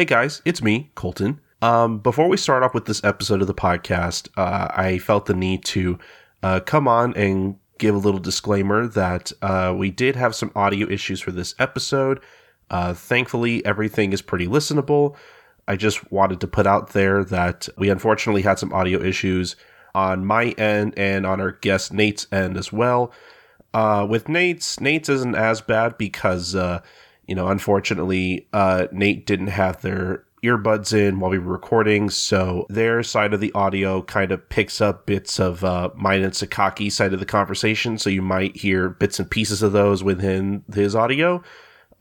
Hey guys, it's me, Colton. Um, before we start off with this episode of the podcast, uh, I felt the need to uh, come on and give a little disclaimer that uh, we did have some audio issues for this episode. Uh, thankfully, everything is pretty listenable. I just wanted to put out there that we unfortunately had some audio issues on my end and on our guest Nate's end as well. Uh, with Nate's, Nate's isn't as bad because, uh, you know, unfortunately, uh, Nate didn't have their earbuds in while we were recording, so their side of the audio kind of picks up bits of uh, mine and Sakaki's side of the conversation, so you might hear bits and pieces of those within his audio.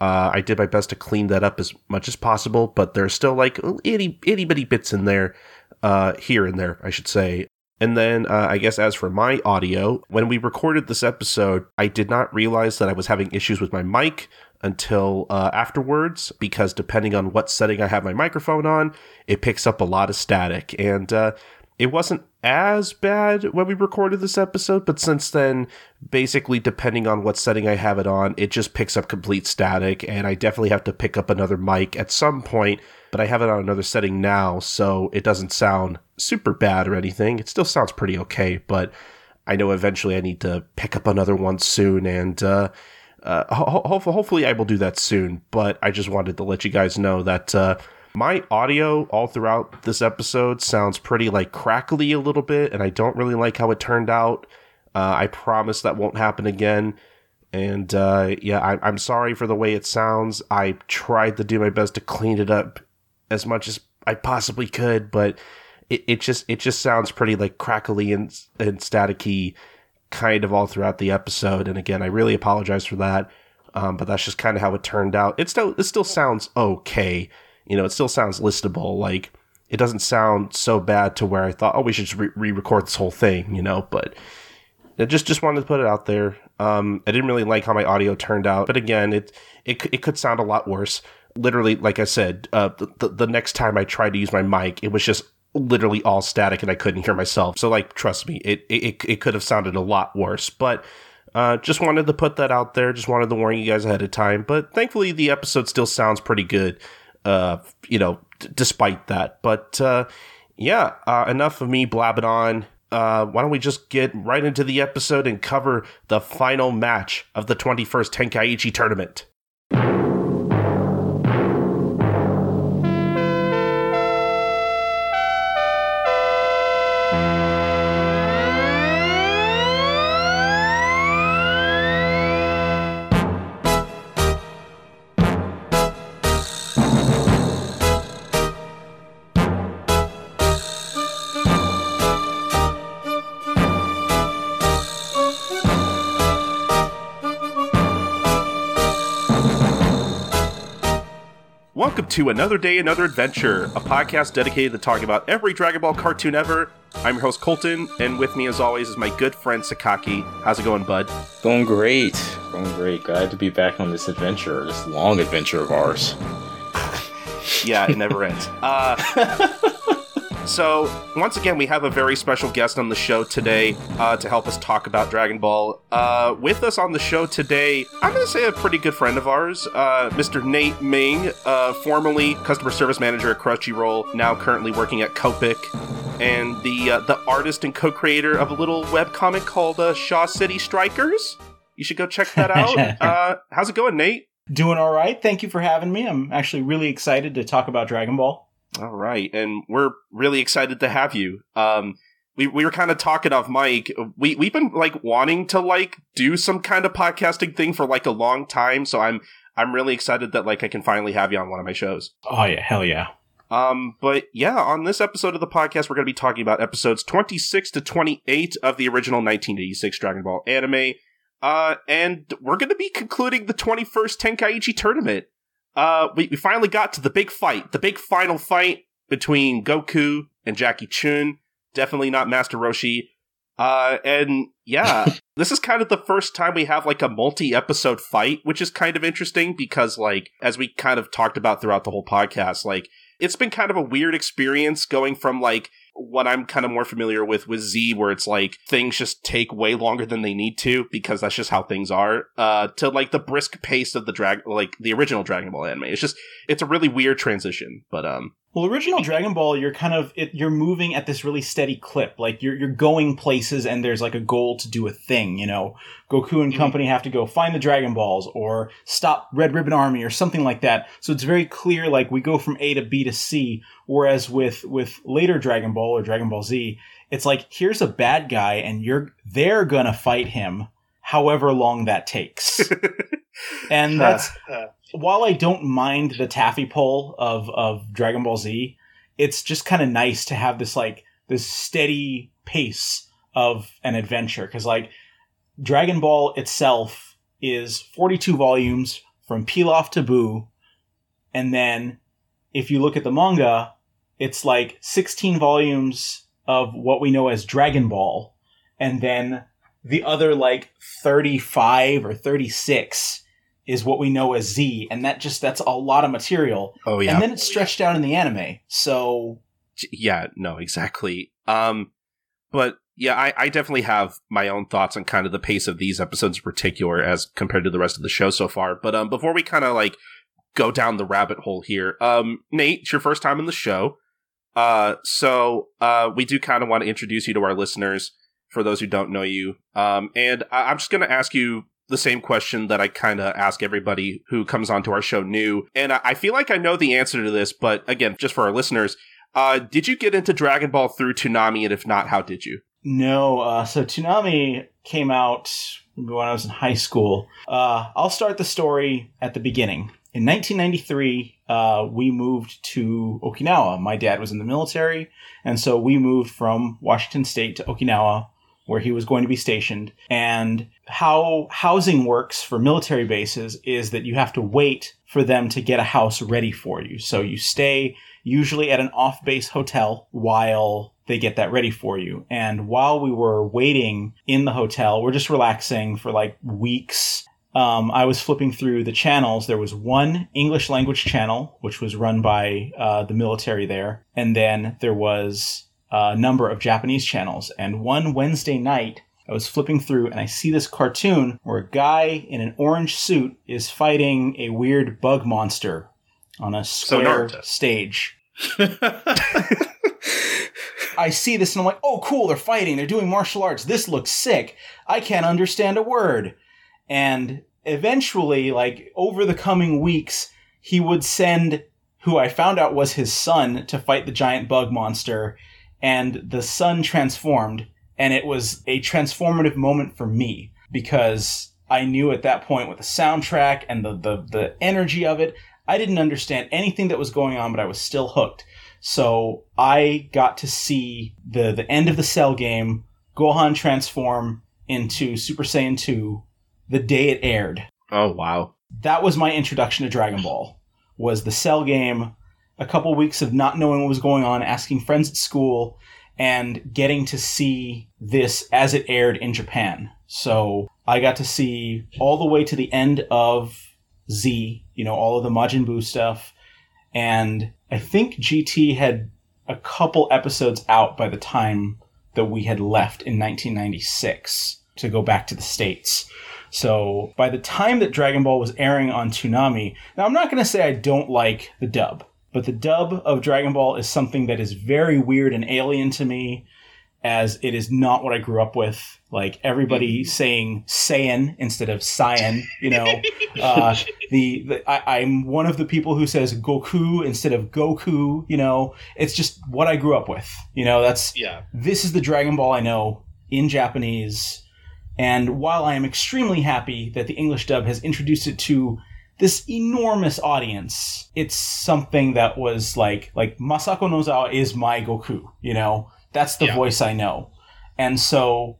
Uh, I did my best to clean that up as much as possible, but there's still like itty itty bitty bits in there, uh, here and there, I should say. And then uh, I guess as for my audio, when we recorded this episode, I did not realize that I was having issues with my mic until uh, afterwards because depending on what setting I have my microphone on, it picks up a lot of static. And uh, it wasn't as bad when we recorded this episode, but since then, basically, depending on what setting I have it on, it just picks up complete static. And I definitely have to pick up another mic at some point, but I have it on another setting now, so it doesn't sound super bad or anything. It still sounds pretty okay, but I know eventually I need to pick up another one soon. And, uh, uh, ho- ho- hopefully I will do that soon, but I just wanted to let you guys know that uh, my audio all throughout this episode sounds pretty like crackly a little bit, and I don't really like how it turned out. Uh, I promise that won't happen again. And uh, yeah, I- I'm sorry for the way it sounds. I tried to do my best to clean it up as much as I possibly could, but it, it just it just sounds pretty like crackly and and staticky kind of all throughout the episode. And again, I really apologize for that. Um, but that's just kind of how it turned out. It still it still sounds okay. You know, it still sounds listable. Like it doesn't sound so bad to where I thought, oh, we should just re-record this whole thing. You know, but I just just wanted to put it out there. Um, I didn't really like how my audio turned out, but again, it it it could sound a lot worse. Literally, like I said, uh, the, the next time I tried to use my mic, it was just literally all static and I couldn't hear myself. So like trust me, it it it could have sounded a lot worse. But uh, just wanted to put that out there. Just wanted to warn you guys ahead of time. But thankfully, the episode still sounds pretty good. Uh, you know, d- despite that. But uh, yeah, uh, enough of me blabbing on. Uh, why don't we just get right into the episode and cover the final match of the 21st Tenkaichi tournament? To Another Day, Another Adventure, a podcast dedicated to talking about every Dragon Ball cartoon ever. I'm your host, Colton, and with me, as always, is my good friend, Sakaki. How's it going, bud? Going great. Going great. Glad to be back on this adventure, this long adventure of ours. Yeah, it never ends. Uh, so, once again, we have a very special guest on the show today uh, to help us talk about Dragon Ball. Uh, with us on the show today, I'm going to say a pretty good friend of ours, uh, Mr. Nate Ming, uh, formerly customer service manager at Crunchyroll, now currently working at Copic, and the uh, the artist and co-creator of a little webcomic called uh, Shaw City Strikers. You should go check that out. uh, how's it going, Nate? Doing all right. Thank you for having me. I'm actually really excited to talk about Dragon Ball. All right, and we're really excited to have you. Um, we we were kind of talking off mic. We we've been like wanting to like do some kind of podcasting thing for like a long time. So I'm I'm really excited that like I can finally have you on one of my shows. Oh yeah, hell yeah. Um, but yeah, on this episode of the podcast, we're going to be talking about episodes 26 to 28 of the original 1986 Dragon Ball anime. Uh, and we're going to be concluding the 21st Tenkaichi tournament. Uh, we, we finally got to the big fight, the big final fight between Goku and Jackie Chun. Definitely not Master Roshi. Uh, and yeah, this is kind of the first time we have like a multi episode fight, which is kind of interesting because, like, as we kind of talked about throughout the whole podcast, like, it's been kind of a weird experience going from like what I'm kind of more familiar with with Z, where it's like things just take way longer than they need to because that's just how things are. Uh, to like the brisk pace of the drag, like the original Dragon Ball anime. It's just it's a really weird transition, but um, well, original Dragon Ball, you're kind of it, you're moving at this really steady clip. Like you're you're going places, and there's like a goal to do a thing. You know, Goku and mhm. company have to go find the Dragon Balls or stop Red Ribbon Army or something like that. So it's very clear. Like we go from A to B to C. Whereas with with later Dragon Ball or Dragon Ball Z, it's like here's a bad guy, and you're they're gonna fight him, however long that takes. and that's while I don't mind the taffy pull of of Dragon Ball Z, it's just kind of nice to have this like this steady pace of an adventure. Because like Dragon Ball itself is 42 volumes from Pilaf to Buu, and then if you look at the manga, it's like 16 volumes of what we know as Dragon Ball, and then the other like 35 or 36 is what we know as Z, and that just that's a lot of material. Oh yeah, and then it's stretched out in the anime. So yeah, no, exactly. Um, but yeah, I, I definitely have my own thoughts on kind of the pace of these episodes in particular as compared to the rest of the show so far. But um, before we kind of like go down the rabbit hole here, um, Nate, it's your first time in the show. Uh, so uh, we do kind of want to introduce you to our listeners for those who don't know you. Um, and I- I'm just going to ask you the same question that I kind of ask everybody who comes onto our show new. And I feel like I know the answer to this, but again, just for our listeners, uh, did you get into Dragon Ball through Toonami? And if not, how did you? No. Uh, so Toonami came out when I was in high school. Uh, I'll start the story at the beginning. In 1993, uh, we moved to Okinawa. My dad was in the military, and so we moved from Washington State to Okinawa where he was going to be stationed. And how housing works for military bases is that you have to wait for them to get a house ready for you. So you stay usually at an off base hotel while they get that ready for you. And while we were waiting in the hotel, we're just relaxing for like weeks. Um, I was flipping through the channels. There was one English language channel, which was run by uh, the military there. And then there was a number of Japanese channels. And one Wednesday night, I was flipping through and I see this cartoon where a guy in an orange suit is fighting a weird bug monster on a square so stage. I see this and I'm like, oh, cool, they're fighting. They're doing martial arts. This looks sick. I can't understand a word. And eventually, like, over the coming weeks, he would send who I found out was his son to fight the giant bug monster and the sun transformed and it was a transformative moment for me because I knew at that point with the soundtrack and the, the, the energy of it, I didn't understand anything that was going on, but I was still hooked. So I got to see the, the end of the Cell game, Gohan transform into Super Saiyan 2 the day it aired. Oh, wow. That was my introduction to Dragon Ball, was the Cell game a couple weeks of not knowing what was going on, asking friends at school, and getting to see this as it aired in Japan. So I got to see all the way to the end of Z, you know, all of the Majin Buu stuff. And I think GT had a couple episodes out by the time that we had left in 1996 to go back to the States. So by the time that Dragon Ball was airing on Toonami, now I'm not going to say I don't like the dub. But the dub of Dragon Ball is something that is very weird and alien to me, as it is not what I grew up with. Like everybody mm-hmm. saying Saiyan instead of Saiyan, you know. uh, the, the I, I'm one of the people who says Goku instead of Goku. You know, it's just what I grew up with. You know, that's yeah. This is the Dragon Ball I know in Japanese. And while I am extremely happy that the English dub has introduced it to this enormous audience. It's something that was like like Masako Nozawa is my Goku, you know? That's the yeah. voice I know. And so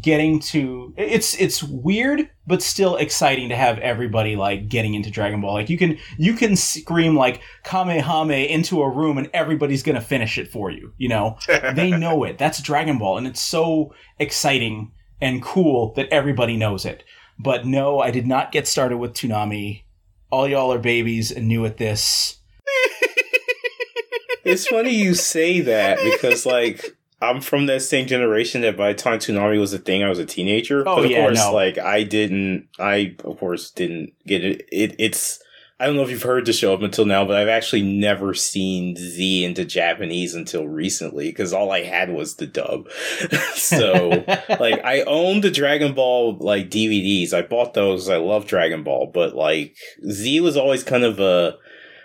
getting to it's it's weird but still exciting to have everybody like getting into Dragon Ball. Like you can you can scream like Kamehame into a room and everybody's going to finish it for you, you know? they know it. That's Dragon Ball and it's so exciting and cool that everybody knows it. But no, I did not get started with Toonami all y'all are babies and new at this. it's funny you say that because like I'm from that same generation that by the time Toonami was a thing, I was a teenager. Oh, but of yeah, course, no. like I didn't, I of course didn't get it. it. It's I don't know if you've heard the show up until now, but I've actually never seen Z into Japanese until recently because all I had was the dub. so like I owned the Dragon Ball like DVDs. I bought those. I love Dragon Ball, but like Z was always kind of a.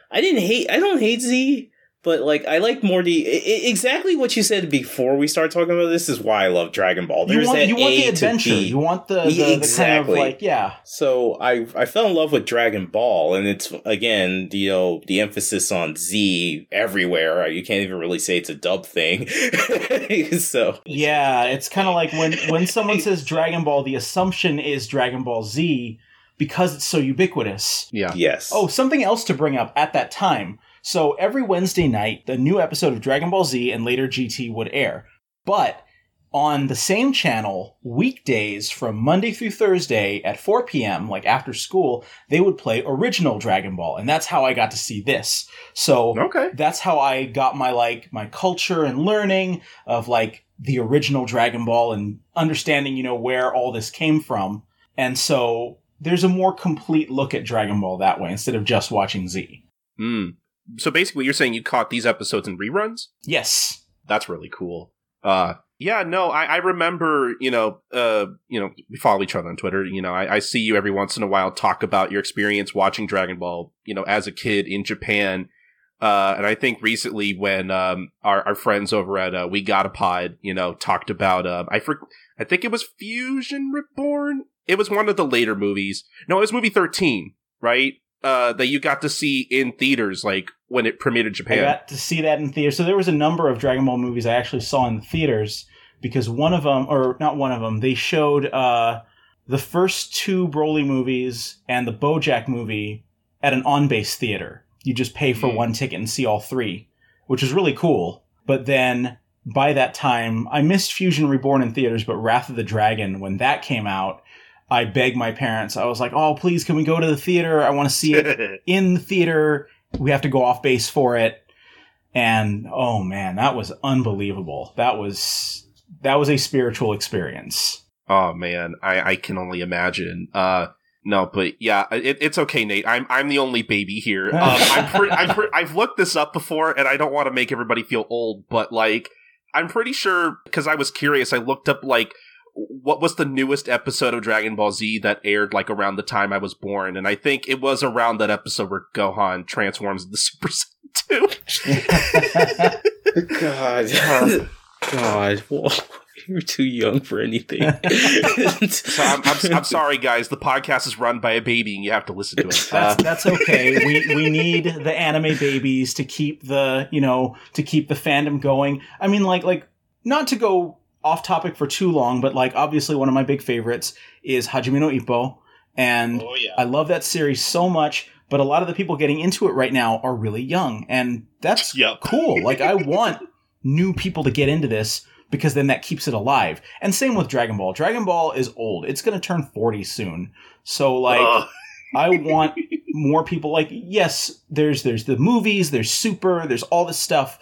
I didn't hate. I don't hate Z, but like I like Morty. i- i- exactly what you said before we start talking about this is why I love Dragon Ball. you want that you want A the to adventure. B. You want the, the, Yeah, the kind of exactly. like yeah. So I I fell in love with Dragon Ball, and it's again you know the emphasis on Z everywhere. Uh, you can't even really say it's a dub thing. so Yeah, it's kind of like when when someone says Dragon Ball, the assumption is Dragon Ball Z because it's so ubiquitous. Yeah. yes. Oh, something else to bring up at that time. So every Wednesday night, the new episode of Dragon Ball Z and later GT would air. But on the same channel, weekdays from Monday through Thursday at 4 p.m., like after school, they would play original Dragon Ball. And that's how I got to see this. So Okay. that's how I got my like my culture and learning of like the original Dragon Ball and understanding, you know, where all this came from. And so there's a more complete look at Dragon Ball that way instead of just watching Z. Hmm. So basically, you're saying you caught these episodes in reruns? Yes. That's really cool. Uh, yeah, no, I, I remember, you know, uh, you know, we follow each other on Twitter. You know, I, I see you every once in a while talk about your experience watching Dragon Ball, you know, as a kid in Japan. Uh, and I think recently when, um, our, our friends over at, uh, We Got a Pod, you know, talked about, um, I for, I think it was Fusion Reborn. It was one of the later movies. No, it was movie 13, right? Uh, that you got to see in theaters, like when it premiered in Japan. I got to see that in theaters. So there was a number of Dragon Ball movies I actually saw in the theaters because one of them, or not one of them, they showed uh, the first two Broly movies and the BoJack movie at an on-base theater. You just pay for Hmm. one ticket and see all three, which is really cool. But then by that time, I missed Fusion Reborn in theaters, but Wrath of the Dragon, when that came out, I begged my parents. I was like, "Oh, please, can we go to the theater? I want to see it in the theater. We have to go off base for it. And oh man, that was unbelievable. That was that was a spiritual experience. Oh man, I, I can only imagine. Uh, no, but yeah, it, it's okay, Nate. I'm I'm the only baby here. Um, I'm pre- I'm pre- I've looked this up before, and I don't want to make everybody feel old, but like I'm pretty sure because I was curious. I looked up like what was the newest episode of Dragon Ball Z that aired like around the time I was born, and I think it was around that episode where Gohan transforms into Super Saiyan 2. God, God, Whoa. you're too young for anything. So I'm, I'm, I'm sorry, guys. The podcast is run by a baby, and you have to listen to it. Uh, That's that's okay. we we need the anime babies to keep the you know to keep the fandom going. I mean, like like not to go off topic for too long, but like obviously one of my big favorites is Hajime no Ippo, and oh yeah. I love that series so much, but a lot of the people getting into it right now are really young, and that's Yep. cool. Like I want new people to get into this because then that keeps it alive. And same with Dragon Ball. Dragon Ball is old. It's going to turn 40 soon. So like Ugh. I want more people like yes, there's there's the movies, there's Super, there's all this stuff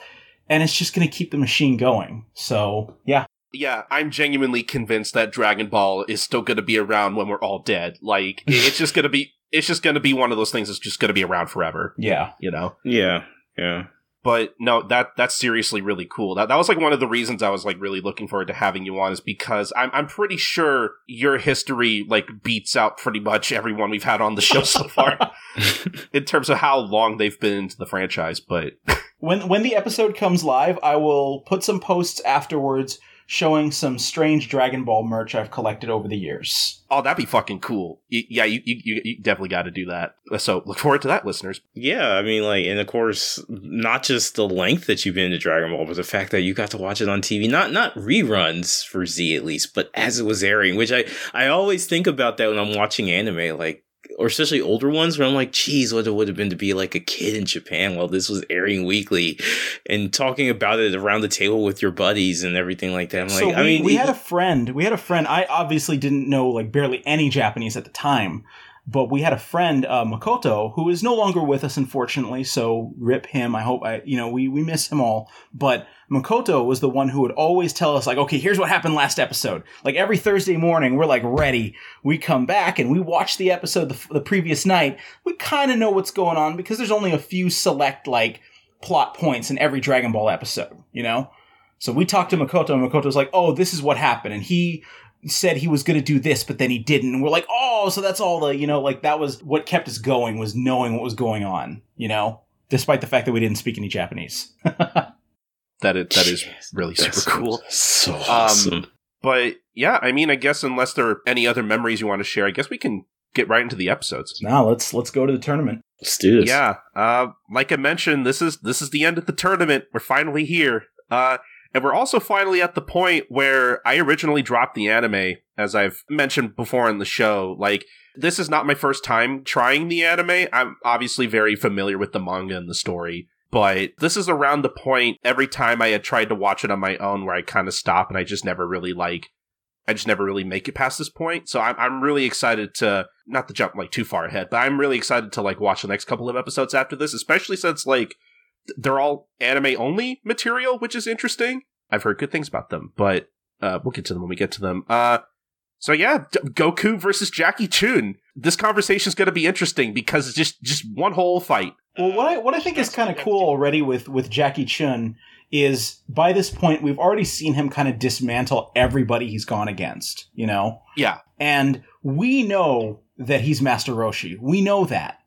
and it's just going to keep the machine going. So, yeah. Yeah, I'm genuinely convinced that Dragon Ball is still going to be around when we're all dead. Like, it's just going to be, it's just going to be one of those things that's just going to be around forever. Yeah. You know. Yeah, yeah. But no, that that's seriously really cool. That that was like one of the reasons I was like really looking forward to having you on is because I'm I'm pretty sure your history like beats out pretty much everyone we've had on the show so far in terms of how long they've been into the franchise. But When when the episode comes live, I will put some posts afterwards showing some strange Dragon Ball merch I've collected over the years. oh, that'd be fucking cool. Y- yeah, you you, you you definitely got to do that. So look forward to that, listeners. Yeah, I mean, like, and of course, not just the length that you've been into Dragon Ball, but the fact that you got to watch it on TV, not not reruns for Z at least, but as it was airing. Which I I always think about that when I'm watching anime, like, or especially older ones, where I'm like, geez, what it would have been to be like a kid in Japan while this was airing weekly, and talking about it around the table with your buddies and everything like that. I'm so like, we, I mean, we had a friend. We had a friend. I obviously didn't know like barely any Japanese at the time. But we had a friend, uh, Makoto, who is no longer with us, unfortunately. So rip him. I hope I, you know, we we miss him all. But Makoto was the one who would always tell us, like, okay, here's what happened last episode. Like every Thursday morning, we're like ready. We come back and we watch the episode the, the previous night. We kind of know what's going on because there's only a few select like plot points in every Dragon Ball episode, you know? So we talked to Makoto, and Makoto's like, oh, this is what happened. And he said he was going to do this, but then he didn't. And we're like, oh, so that's all the, you know, like that was what kept us going was knowing what was going on, you know, despite the fact that we didn't speak any Japanese. that is, that is really super That's cool. So awesome. But yeah, I mean, I guess unless there are any other memories you want to share, I guess we can get right into the episodes. now let's let's go to the tournament. Let's do this. Yeah, uh, like I mentioned, this is this is the end of the tournament. We're finally here, uh, and we're also finally at the point where I originally dropped the anime, as I've mentioned before in the show. Like, this is not my first time trying the anime. I'm obviously very familiar with the manga and the story, but this is around the point every time I had tried to watch it on my own where I kind of stop and I just never really like. I just never really make it past this point. So I'm I'm really excited to not to jump like too far ahead, but I'm really excited to like watch the next couple of episodes after this, especially since like they're all anime only material, which is interesting. I've heard good things about them, but uh, we'll get to them when we get to them. Uh, so yeah, D- Goku versus Jackie Chun. This conversation is going to be interesting because it's just just one whole fight. Well, what I what I think is kind of cool already with with Jackie Chun is by this point we've already seen him kind of dismantle everybody he's gone against, you know? Yeah, And we know that he's Master Roshi. We know that.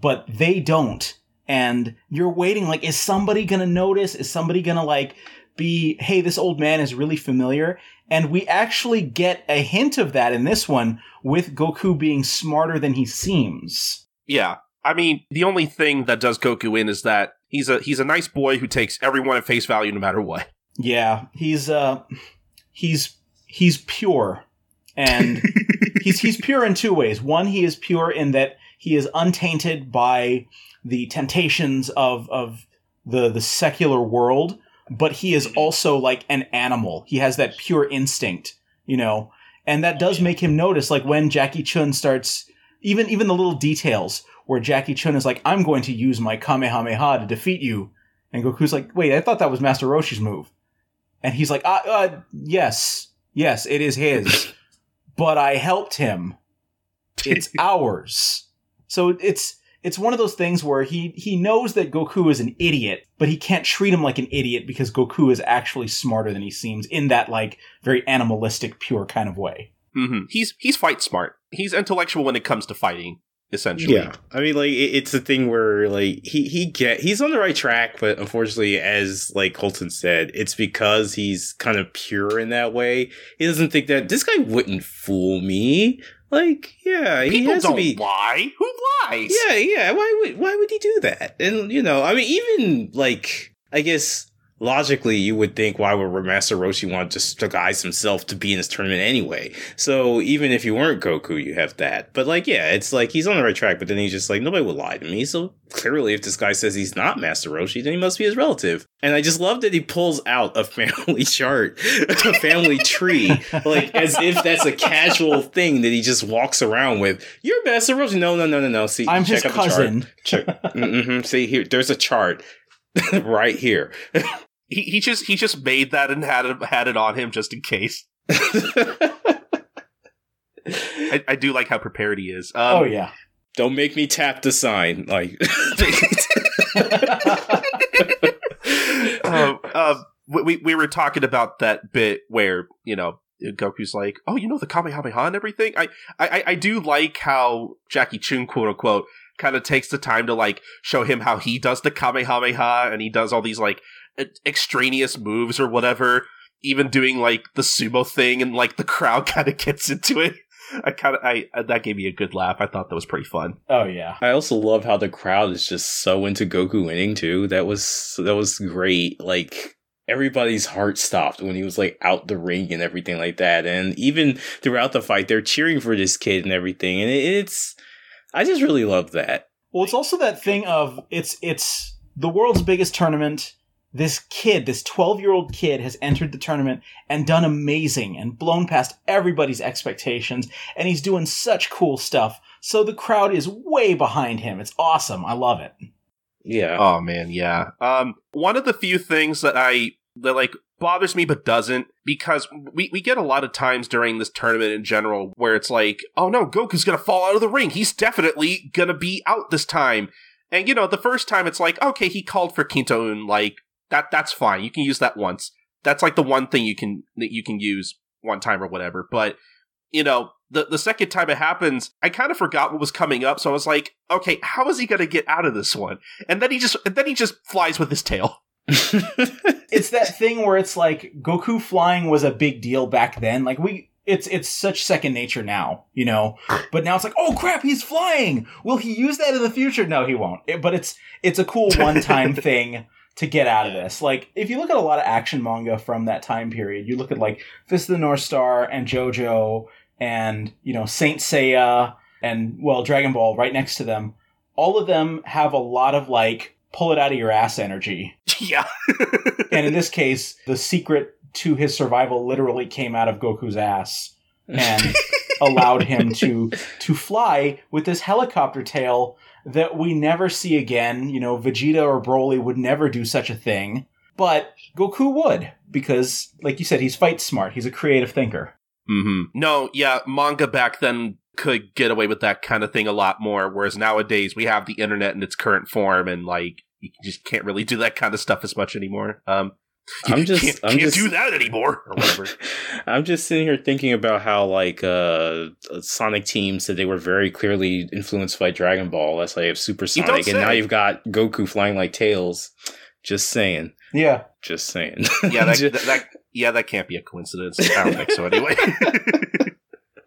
But they don't. And you're waiting like is somebody to notice? Is somebody to like be hey, this old man is really familiar? And we actually get a hint of that in this one with Goku being smarter than he seems. yeah. I mean, the only thing that does Goku in is that he's a he's a nice boy who takes everyone at face value no matter what. Yeah, he's uh he's he's pure. And he's he's pure in two ways. One, he is pure in that he is untainted by the temptations of of the the secular world, but he is also like an animal. He has that pure instinct, you know. And that does make him notice like when Jackie Chun starts even even the little details where Jackie Chun is like, I'm going to use my Kamehameha to defeat you. And Goku's like, wait, I thought that was Master Roshi's move. And he's like, uh, uh yes, yes, it is his. but I helped him. It's ours. So it's it's one of those things where he he knows that Goku is an idiot, but he can't treat him like an idiot because Goku is actually smarter than he seems in that like very animalistic, pure kind of way. hmm He's he's fight smart. He's intellectual when it comes to fighting. Essentially, Yeah, I mean, like it, it's a thing where like he he get he's on the right track, but unfortunately, as like Colton said, it's because he's kind of pure in that way. He doesn't think that this guy wouldn't fool me. Like, yeah, he People has don't to be. lie. Who lies? Yeah, yeah. Why would why would he do that? And you know, I mean, even like I guess logically, you would think why would Master Roshi want to disguise himself to be in this tournament anyway? So even if you weren't Goku, you have that. But like, yeah, it's like he's on the right track. But then he's just like nobody would lie to me. So clearly, if this guy says he's not Master Roshi, then he must be his relative. And I just love that he pulls out a family chart, a family tree, like as if that's a casual thing that he just walks around with. You're Master Roshi. No, no, no, no, no. See, I'm check his out the chart. cousin. Check. hmm See here, there's a chart right here. He, he just he just made that and had it had it on him just in case. I, I do like how prepared he is. Um, oh yeah. Don't make me tap the sign. Like, uh, uh, we we were talking about that bit where you know Goku's like, oh, you know the Kamehameha and everything. I I I do like how Jackie Chun quote unquote kind of takes the time to like show him how he does the Kamehameha and he does all these like extraneous moves or whatever. Even doing like the sumo thing and like the crowd kind of gets into it. I kind of I that gave me a good laugh. I thought that was pretty fun. Oh yeah. I also love how the crowd is just so into Goku winning too. That was that was great. Like everybody's heart stopped when he was like out the ring and everything like that. And even throughout the fight, they're cheering for this kid and everything. And it, it's, I just really love that. Well, it's also that thing of it's it's the world's biggest tournament. This kid, this 12 year old kid, has entered the tournament and done amazing and blown past everybody's expectations. And he's doing such cool stuff. So the crowd is way behind him. It's awesome. I love it. Yeah. Oh man, yeah. Um, one of the few things that I that like bothers me but doesn't because we, we get a lot of times during this tournament in general where it's like, oh no, Goku's gonna fall out of the ring. He's definitely gonna be out this time. And you know, the first time it's like, okay, he called for Kinto-un, like that that's fine. You can use that once. That's like the one thing you can that you can use one time or whatever. But you know, the the second time it happens, I kind of forgot what was coming up, so I was like, okay, how is he gonna get out of this one? And then he just and then he just flies with his tail. it's that thing where it's like Goku flying was a big deal back then. Like we it's it's such second nature now, you know. But now it's like, oh crap, he's flying. Will he use that in the future? No, he won't. It, but it's it's a cool one time thing to get out of this. Like if you look at a lot of action manga from that time period, you look at like Fist of the North Star and JoJo and you know Saint Seiya and well Dragon Ball right next to them. All of them have a lot of like pull it out of your ass energy. yeah. and in this case, the secret to his survival literally came out of Goku's ass and allowed him to to fly with this helicopter tail that we never see again. You know, Vegeta or Broly would never do such a thing, but Goku would because, like you said, he's fight smart. He's a creative thinker. Mm-hmm. No, yeah, manga back then could get away with that kind of thing a lot more, whereas nowadays we have the internet in its current form, and like you just can't really do that kind of stuff as much anymore. Um, I'm just can't, I'm can't just, do that anymore or whatever. I'm just sitting here thinking about how like uh Sonic Team said they were very clearly influenced by Dragon Ball. That's why you have Super Sonic, and now you've got Goku flying like Tails. Just saying. Yeah. Just saying. yeah, that, that, that yeah, that can't be a coincidence. I don't think so anyway.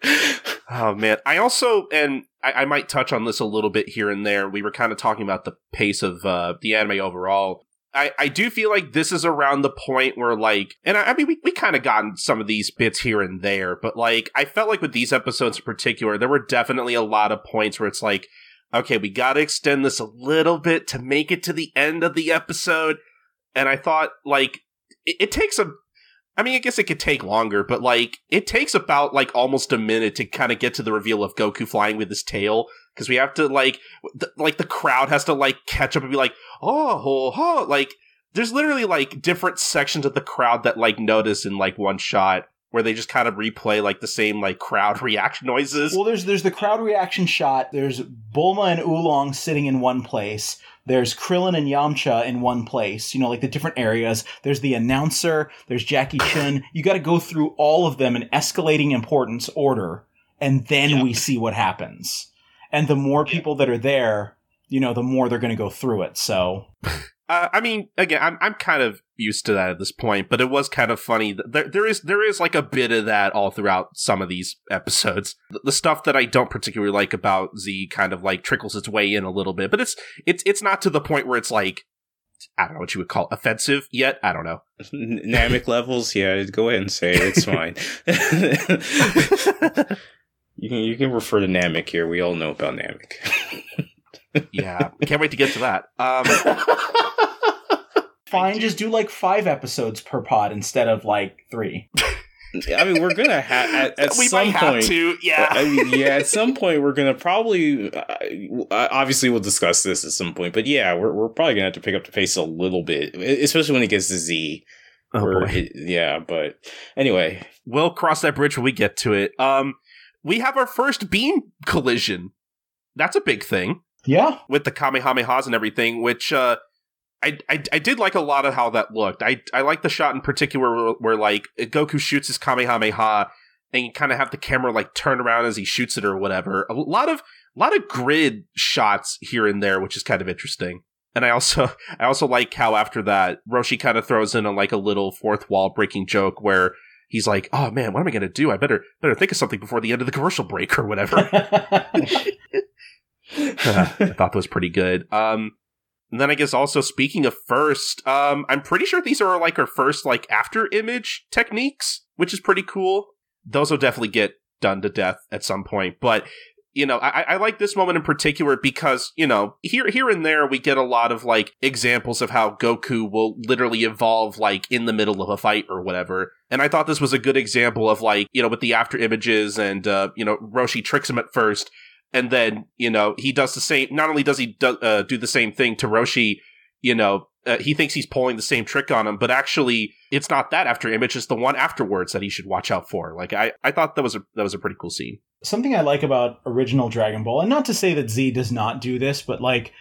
oh man. I also and I, I, might touch on this a little bit here and there. We were kind of talking about the pace of uh, the anime overall. I, I do feel like this is around the point where like and I, I mean we, we kind of gotten some of these bits here and there, but like I felt like with these episodes in particular, there were definitely a lot of points where it's like, okay, we gotta extend this a little bit to make it to the end of the episode. And I thought like it, it takes a I mean, I guess it could take longer, but like it takes about like almost a minute to kind of get to the reveal of Goku flying with his tail because we have to like th- like the crowd has to like catch up and be like, oh, oh, oh, like there's literally like different sections of the crowd that like notice in like one shot where they just kind of replay like the same like crowd reaction noises. Well, there's there's the crowd reaction shot. There's Bulma and Oolong sitting in one place. There's Krillin and Yamcha in one place. You know, like the different areas. There's the announcer. There's Jackie Chun. You got to go through all of them in escalating importance order, and then yeah. we see what happens. And the more people that are there, you know, the more they're going to go through it. So. Uh, I mean, again, I'm I'm kind of used to that at this point, but it was kind of funny. There there is there is like a bit of that all throughout some of these episodes. The, the, stuff that I don't particularly like about Z kind of like trickles its way in a little bit, but it's it's it's not to the point where it's like I don't know what you would call offensive yet. I don't know. Namek levels, yeah. Go ahead and say it. It's fine. you can you can refer to Namek here. We all know about Namek. yeah, can't wait to get to that. Um, Fine, just do like five episodes per pod instead of like three. I mean, we're gonna have at, at we some point. to, yeah. I mean, yeah, at some point we're gonna probably. Uh, obviously, we'll discuss this at some point, but yeah, we're we're probably gonna have to pick up the pace a little bit, especially when it gets to Z. Oh it, yeah, but anyway, we'll cross that bridge when we get to it. Um, we have our first beam collision. That's a big thing. Yeah, with the kamehamehas and everything, which uh, I, I, I did like a lot of how that looked. I I like the shot in particular where, where like Goku shoots his Kamehameha and you kind of have the camera like turn around as he shoots it or whatever. A lot of a lot of grid shots here and there, which is kind of interesting. And I also I also like how after that Roshi kind of throws in a like a little fourth wall breaking joke where he's like, "Oh man, what am I going to do? I better better think of something before the end of the commercial break or whatever." I thought that was pretty good. Um, and then I guess also speaking of first, um, I'm pretty sure these are like our first like after image techniques, which is pretty cool. Those will definitely get done to death at some point, but you know, I, I like this moment in particular because, you know, here here and there we get a lot of like examples of how Goku will literally evolve like in the middle of a fight or whatever. And I thought this was a good example of like, you know, with the after images and uh, you know, Roshi tricks him at first, and then you know he does the same. Not only does he do, uh, do the same thing to Roshi, you know uh, he thinks he's pulling the same trick on him, but actually it's not that after image; it's the one afterwards that he should watch out for. Like I, I thought that was a that was a pretty cool scene. Something I like about original Dragon Ball, and not to say that Z does not do this, but like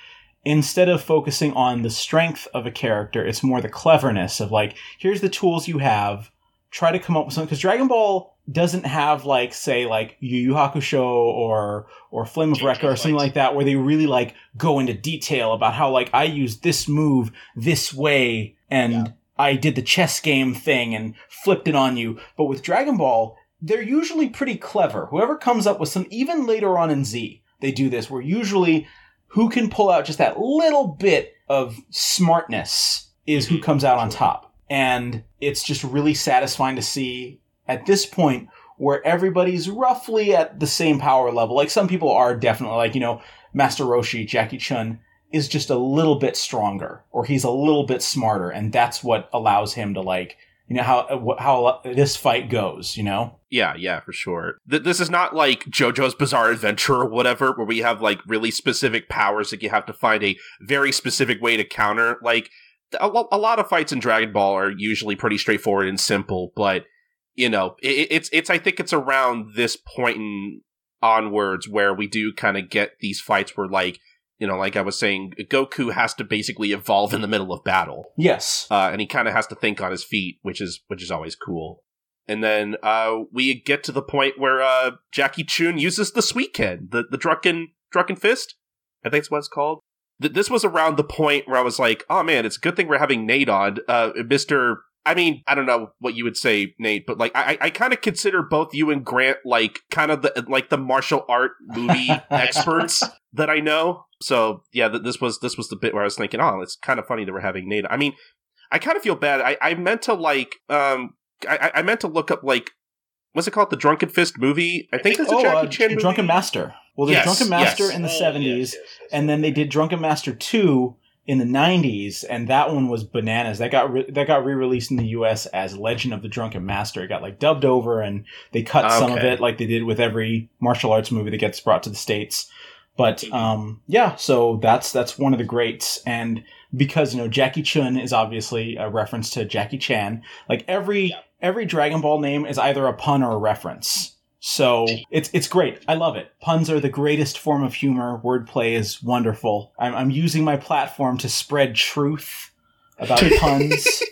instead of focusing on the strength of a character, it's more the cleverness of like, here's the tools you have. Try to come up with something because Dragon Ball doesn't have like say like Yu Yu Hakusho or or Flame of Recca or something like that where they really like go into detail about how like I used this move this way and yeah. I did the chess game thing and flipped it on you. But with Dragon Ball, they're usually pretty clever. Whoever comes up with some even later on in Z, they do this where usually who can pull out just that little bit of smartness is who comes out on top. And it's just really satisfying to see at this point where everybody's roughly at the same power level. Like some people are definitely like, you know, Master Roshi, Jackie Chun is just a little bit stronger or he's a little bit smarter. And that's what allows him to like, you know, how, uh, how this fight goes, you know? Yeah, yeah, for sure. Th- this is not like JoJo's Bizarre Adventure or whatever, where we have like really specific powers that you have to find a very specific way to counter. Like, a, a lot of fights in Dragon Ball are usually pretty straightforward and simple, but you know, it, it's it's I think it's around this point in onwards where we do kind of get these fights where like you know, like I was saying, Goku has to basically evolve in the middle of battle. Yes, uh, and he kind of has to think on his feet, which is which is always cool. And then uh, we get to the point where uh, Jackie Chun uses the Suiken, the the drunken drunken fist. I think that's what it's called. Th- this was around the point where I was like, "Oh man, it's a good thing we're having Nate on, uh, Mister I mean, I don't know what you would say, Nate, but like I, I kind of consider both you and Grant like kind of the like the martial art movie experts that I know. So yeah, this was this was the bit where I was thinking, oh, it's kind of funny that we're having Nate. I mean, I kind of feel bad. I, I meant to like um I, I meant to look up like what's it called the Drunken Fist movie. I think there's a oh, Jackie uh, Chan movie. Drunken Master. Well, there's yes, Drunken Master yes. in the oh, 70s, yes, and then they did Drunken Master 2 in the 90s and that one was bananas that got re- that got re-released in the US as Legend of the Drunken Master it got like dubbed over and they cut okay. some of it like they did with every martial arts movie that gets brought to the states but mm-hmm. um, yeah so that's that's one of the greats and because you know Jackie Chun is obviously a reference to Jackie Chan like every yeah. every Dragon Ball name is either a pun or a reference so it's it's great. I love it. Puns are the greatest form of humor. Wordplay is wonderful. I'm, I'm using my platform to spread truth about puns.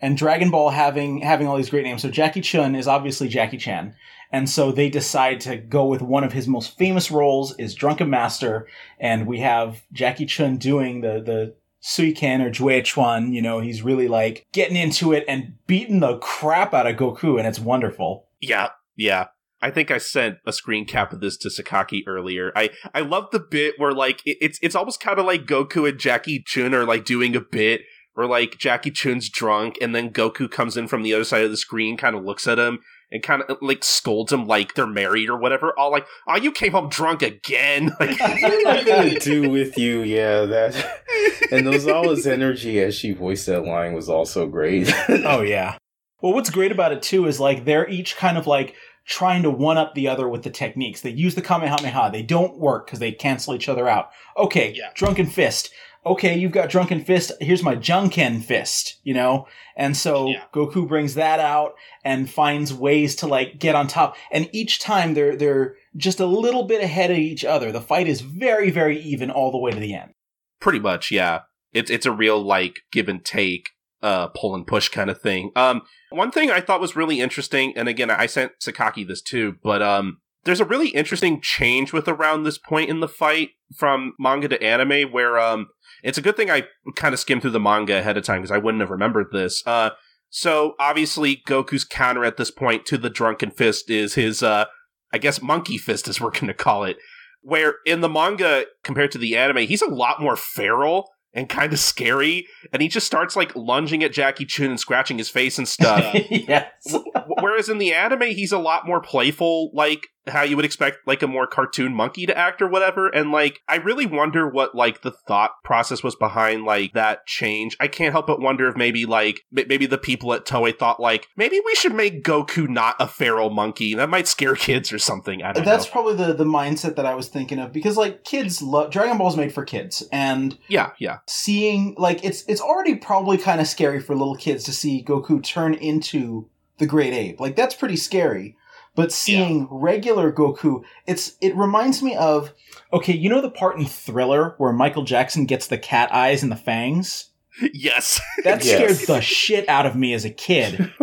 And Dragon Ball having having all these great names. So Jackie Chun is obviously Jackie Chan. And so they decide to go with one of his most famous roles is Drunken Master, and we have Jackie Chun doing the the Suiken or Jue Chuan, you know, he's really like getting into it and beating the crap out of Goku, and it's wonderful. Yeah, yeah. I think I sent a screen cap of this to Sakaki earlier. I I love the bit where like it, it's it's almost kind of like Goku and Jackie Chun are like doing a bit where like Jackie Chun's drunk and then Goku comes in from the other side of the screen, kind of looks at him and kind of like scolds him like they're married or whatever. All like, oh, you came home drunk again. Like, I'm gonna do with you, yeah. That and Nozawa's energy as she voiced that line was also great. oh yeah. Well, what's great about it too is like they're each kind of like trying to one up the other with the techniques. They use the Kamehameha. They don't work because they cancel each other out. Okay, yeah. Drunken Fist. Okay, you've got Drunken Fist. Here's my Junken Fist, you know? And so yeah. Goku brings that out and finds ways to like get on top. And each time they're, they're just a little bit ahead of each other. The fight is very, very even all the way to the end. Pretty much, yeah. It's, it's a real like give and take uh, pull and push kind of thing. Um, one thing I thought was really interesting, and again, I sent Sakaki this too, but um, there's a really interesting change with around this point in the fight from manga to anime, where um, it's a good thing I kind of skimmed through the manga ahead of time because I wouldn't have remembered this. Uh, so obviously, Goku's counter at this point to the drunken fist is his, uh, I guess, monkey fist, as we're going to call it. Where in the manga, compared to the anime, he's a lot more feral and kind of scary. And he just starts like lunging at Jackie Chun and scratching his face and stuff. yes. Whereas in the anime, he's a lot more playful. Like how you would expect like a more cartoon monkey to act or whatever. And like, I really wonder what like the thought process was behind like that change. I can't help but wonder if maybe like m- maybe the people at Toei thought like maybe we should make Goku not a feral monkey. That might scare kids or something. I don't That's know. probably the the mindset that I was thinking of because like kids love Dragon Ball's made for kids and yeah, yeah, seeing like it's it's already probably kind of scary for little kids to see Goku turn into the great ape. Like that's pretty scary. But seeing regular Goku, it's it reminds me of okay, you know the part in Thriller where Michael Jackson gets the cat eyes and the fangs? yes. That Yes. scared the shit out of me as a kid.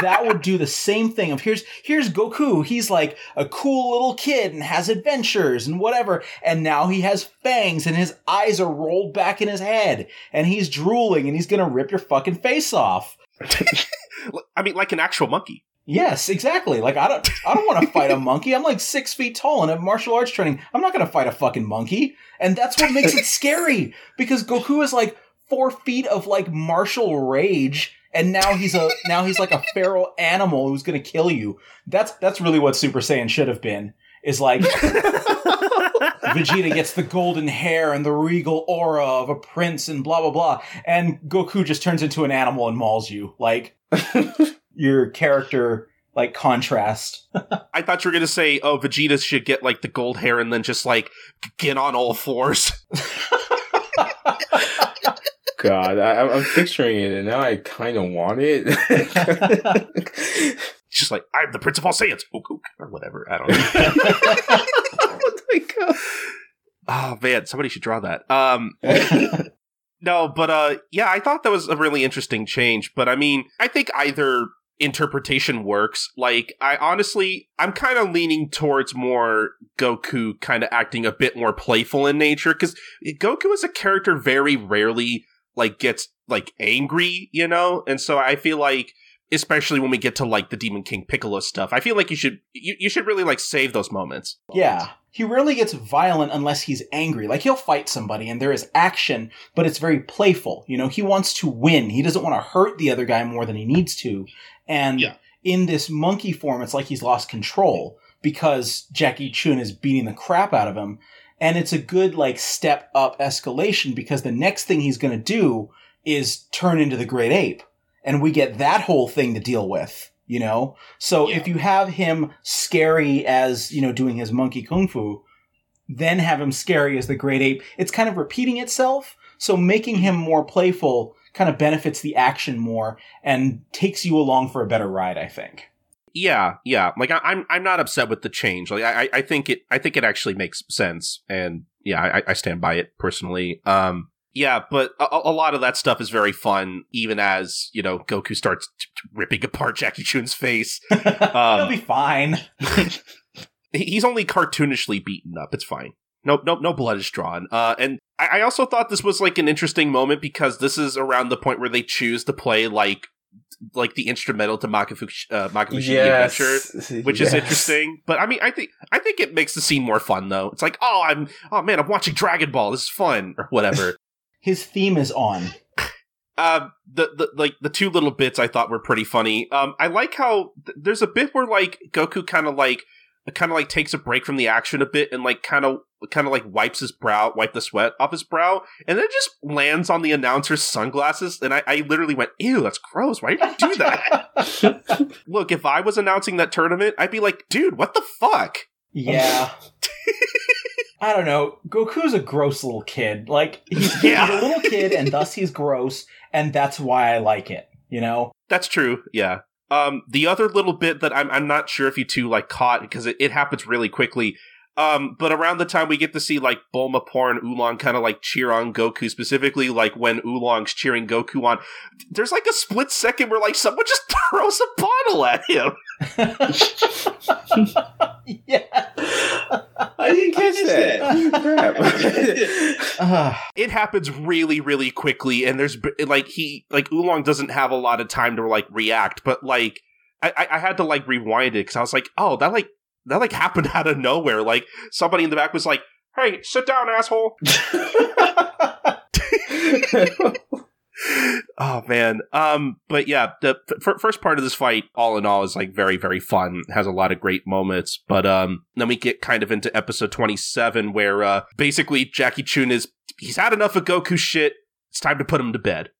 that would do the same thing of here's here's Goku. He's like a cool little kid and has adventures and whatever. And now he has fangs and his eyes are rolled back in his head and he's drooling and he's gonna rip your fucking face off. I mean, like an actual monkey. Yes, exactly. Like I don't I don't want to fight a monkey. I'm like six feet tall and have martial arts training. I'm not gonna fight a fucking monkey. And that's what makes it scary. Because Goku is like four feet of like martial rage, and now he's a now he's like a feral animal who's gonna kill you. That's that's really what Super Saiyan should have been. Is like Vegeta gets the golden hair and the regal aura of a prince and blah blah blah, and Goku just turns into an animal and mauls you. Like your character like contrast. I thought you were gonna say, oh, Vegeta should get like the gold hair and then just like get on all fours. God, I, I'm- I'm picturing it, and now I kind of want it. just like I'm the Prince of all Saiyans, Ook, ook, or whatever. I don't know. oh my god! oh man, somebody should draw that. Um, no, but uh, yeah, I thought that was a really interesting change. But I mean, I think either interpretation works. Like, I honestly, I'm kind of leaning towards more Goku kind of acting a bit more playful in nature because Goku as a character very rarely like gets like angry, you know, and so I feel like. Especially when we get to like the Demon King Piccolo stuff, I feel like you should you, you should really like save those moments. Yeah. He rarely gets violent unless he's angry. Like he'll fight somebody and there is action, but it's very playful. You know, he wants to win. He doesn't want to hurt the other guy more than he needs to. And Yeah. in this monkey form, it's like he's lost control because Jackie Chun is beating the crap out of him. And it's a good like step up escalation because the next thing he's going to do is turn into the great ape. And we get that whole thing to deal with, you know? So Yeah. if you have him scary as, you know, doing his monkey kung fu, then have him scary as the great ape, it's kind of repeating itself. So making him more playful kind of benefits the action more and takes you along for a better ride, I think. Yeah, yeah. Like I, I'm, I'm not upset with the change. Like I, I- think it, I think it actually makes sense, and yeah, I, I stand by it personally. Um, yeah, but a, a lot of that stuff is very fun, even as you know Goku starts t- t- ripping apart Jackie Chun's face. He'll be fine. He's only cartoonishly beaten up. It's fine. No, no, no blood is drawn. Uh, and I, I also thought this was like an interesting moment because this is around the point where they choose to play like, like the instrumental to Makafushi, uh, Makafushigi Adventure which is interesting. But I mean, I think I think it makes the scene more fun though. It's like, oh, I'm oh man, I'm watching Dragon Ball. This is fun or whatever. His theme is on. um, the the like the two little bits I thought were pretty funny. Um, I like how th- there's a bit where like Goku kind of like kind of like takes a break from the action a bit and like kind of kind of like wipes his brow, wipe the sweat off his brow, and then just lands on the announcer's sunglasses. And I, I literally went, "Ew, that's gross. Why did you do that?" Look, if I was announcing that tournament, I'd be like, "Dude, what the fuck?" Yeah. I don't know. Goku's a gross little kid. Like he's, Yeah. he's a little kid, and thus he's gross, and that's why I like it. You know? That's true. Yeah. Um, the other little bit that I'm I'm not sure if you two like caught because it, it happens really quickly. Um, but around the time we get to see like Bulma, Puar, and Oolong kind of like cheer on Goku, specifically like when Oolong's cheering Goku on, there's like a split second where like someone just throws a bottle at him. yeah. I didn't catch that. Crap. It happens really, really quickly, and there's like he like Oolong doesn't have a lot of time to like react, but like I, I- I had to like rewind it because I was like, oh, that like that like happened out of nowhere. Like somebody in the back was like, "Hey, sit down, asshole." Oh man. Um. But yeah, the f- first part of this fight, all in all, is like very very fun. Has a lot of great moments. But um, then we get kind of into episode twenty seven, where uh, basically Jackie Chun is he's had enough of Goku shit. It's time to put him to bed.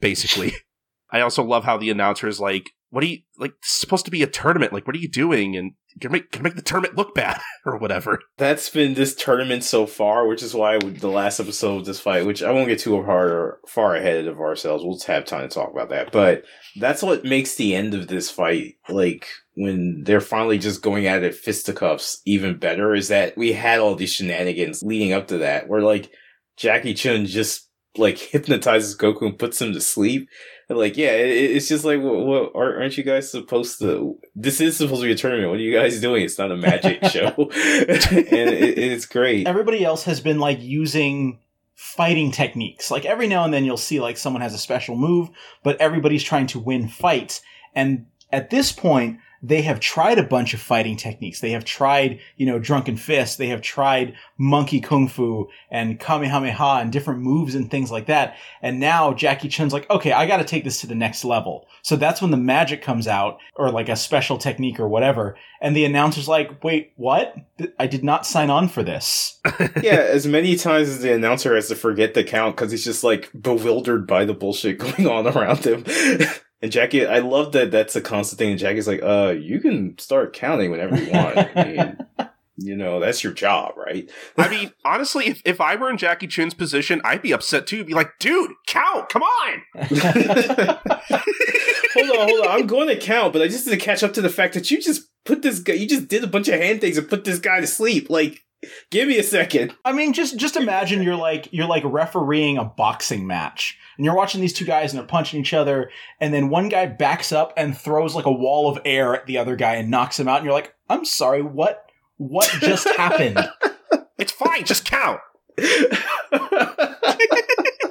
Basically. I also love how the announcer is like, "What are you like? Supposed to be a tournament. Like, what are you doing?" And can make can make the tournament look bad or whatever. That's been this tournament so far, which is why the last episode of this fight, which I won't get too far far ahead of ourselves. We'll have time to talk about that, but that's what makes the end of this fight like when they're finally just going at it fisticuffs even better. Is that we had all these shenanigans leading up to that, where like Jackie Chun just like hypnotizes Goku and puts him to sleep like, yeah, it, it's just like, what, what, aren't you guys supposed to? This is supposed to be a tournament. What are you guys doing? It's not a magic show, and it, it's great. Everybody else has been like using fighting techniques. Like every now and then you'll see like someone has a special move, but everybody's trying to win fights. And at this point, they have tried a bunch of fighting techniques. They have tried, you know, drunken fist. They have tried monkey kung fu and kamehameha and different moves and things like that. And now Jackie Chun's like, okay, I got to take this to the next level. So that's when the magic comes out or like a special technique or whatever. And the announcer's like, wait, what? I did not sign on for this. yeah, as many times as the announcer has to forget the count because he's just like bewildered by the bullshit going on around him. And Jackie, I love that that's a constant thing. And Jackie's like, uh, you can start counting whenever you want. I mean, you know, that's your job, right? I mean, honestly, if, if I were in Jackie Chun's position, I'd be upset too. Be like, dude, count, come on. hold on, hold on. I'm going to count, but I just need to catch up to the fact that you just put this guy, you just did a bunch of hand things and put this guy to sleep. Like, Give me a second. I mean, just just imagine you're like you're like refereeing a boxing match, and you're watching these two guys and they're punching each other, and then one guy backs up and throws like a wall of air at the other guy and knocks him out, and you're like, "I'm sorry, what what just happened?" It's fine, just count.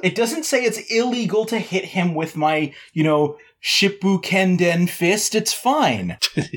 it doesn't say it's illegal to hit him with my, you know, Shippukenden fist. It's fine.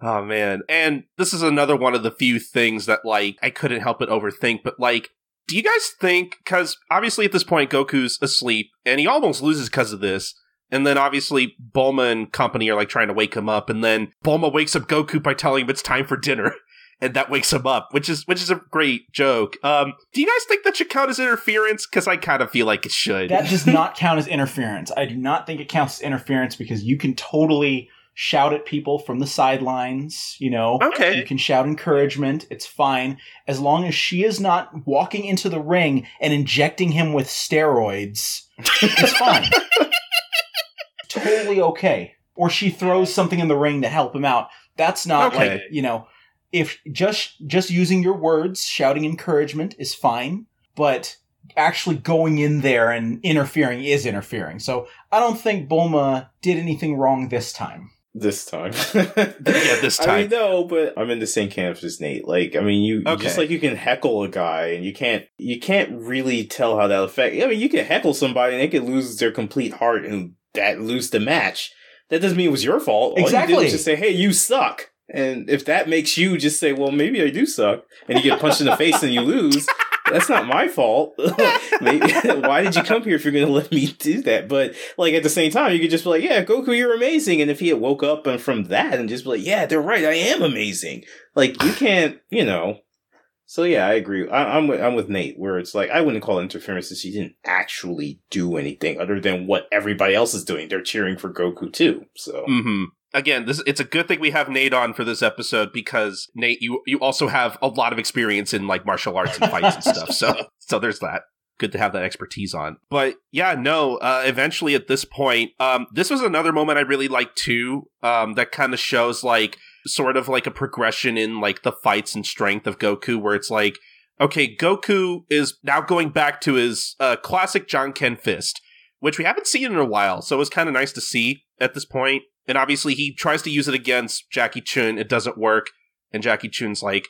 Oh man. And this is another one of the few things that like I couldn't help but overthink, but like do you guys think cuz obviously at this point Goku's asleep and he almost loses cuz of this. And then obviously Bulma and company are like trying to wake him up and then Bulma wakes up Goku by telling him it's time for dinner. And that wakes him up, which is which is a great joke. Um, do you guys think that should count as interference? Because I kind of feel like it should. That does not count as interference. I do not think it counts as interference because you can totally shout at people from the sidelines, you know. Okay. You can shout encouragement. It's fine. As long as she is not walking into the ring and injecting him with steroids, it's fine. totally okay. Or she throws something in the ring to help him out. That's not okay. like, you know, if just just using your words, shouting encouragement is fine, but actually going in there and interfering is interfering. So I don't think Bulma did anything wrong this time this time. yeah, this time. I mean, no, but I'm in the same camp as Nate. Like, I mean, you okay. just like you can heckle a guy, and you can't you can't really tell how that affect. I mean, you can heckle somebody, and they could lose their complete heart and that lose the match. That doesn't mean it was your fault. All exactly. you did was just say, "Hey, you suck." And if that makes you just say, "Well, maybe I do suck," and you get punched in the face and you lose, that's not my fault. Maybe, why did you come here if you're going to let me do that? But like at the same time, you could just be like, yeah, Goku, you're amazing. And if he had woke up and from that and just be like, yeah, they're right, I am amazing. Like you can't, you know. So yeah, I agree. I, am with, I'm with Nate where it's like I wouldn't call it interference since he didn't actually do anything other than what everybody else is doing. They're cheering for Goku too. So. Mm-hmm again, this it's a good thing we have Nate on for this episode because Nate, you you also have a lot of experience in like martial arts and fights and stuff. So so there's that. Good to have that expertise on. But yeah, no. Uh, eventually, at this point, um, this was another moment I really liked too. Um, that kind of shows like sort of like a progression in like the fights and strength of Goku, where it's like, okay, Goku is now going back to his uh, classic Jan Ken fist, which we haven't seen in a while. So it was kind of nice to see at this point. And obviously, he tries to use it against Jackie Chun. It doesn't work. And Jackie Chun's like,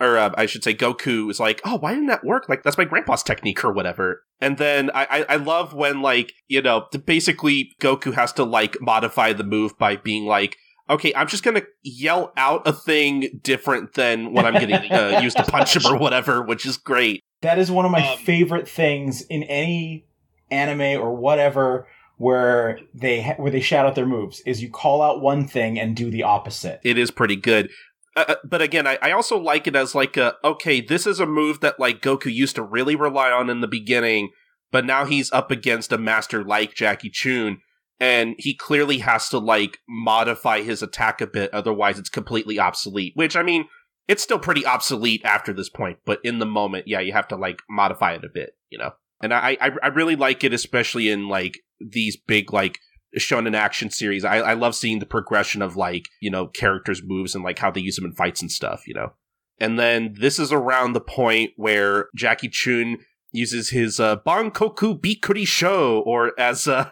or uh, I should say, Goku is like, oh, why didn't that work? Like, that's my grandpa's technique or whatever. And then I, I, I love when, like, you know, basically Goku has to, like, modify the move by being like, okay, I'm just gonna yell out a thing different than what I'm gonna uh, use to punch him or whatever, which is great. That is one of my um, favorite things in any anime or whatever where they where they shout out their moves is you call out one thing and do the opposite. It is pretty good. Uh, uh, but again, I, I also like it as like a okay, this is a move that like Goku used to really rely on in the beginning, but now he's up against a master like Jackie Chun, and he clearly has to like modify his attack a bit, otherwise it's completely obsolete. Which I mean, it's still pretty obsolete after this point, but in the moment, yeah, you have to like modify it a bit, you know. And I I, I really like it, especially in like these big like shonen action series. I, I love seeing the progression of like, you know, characters' moves and like how they use them in fights and stuff, you know. And then this is around the point where Jackie Chun uses his uh, Bankoku Bikuri Sho, or as uh,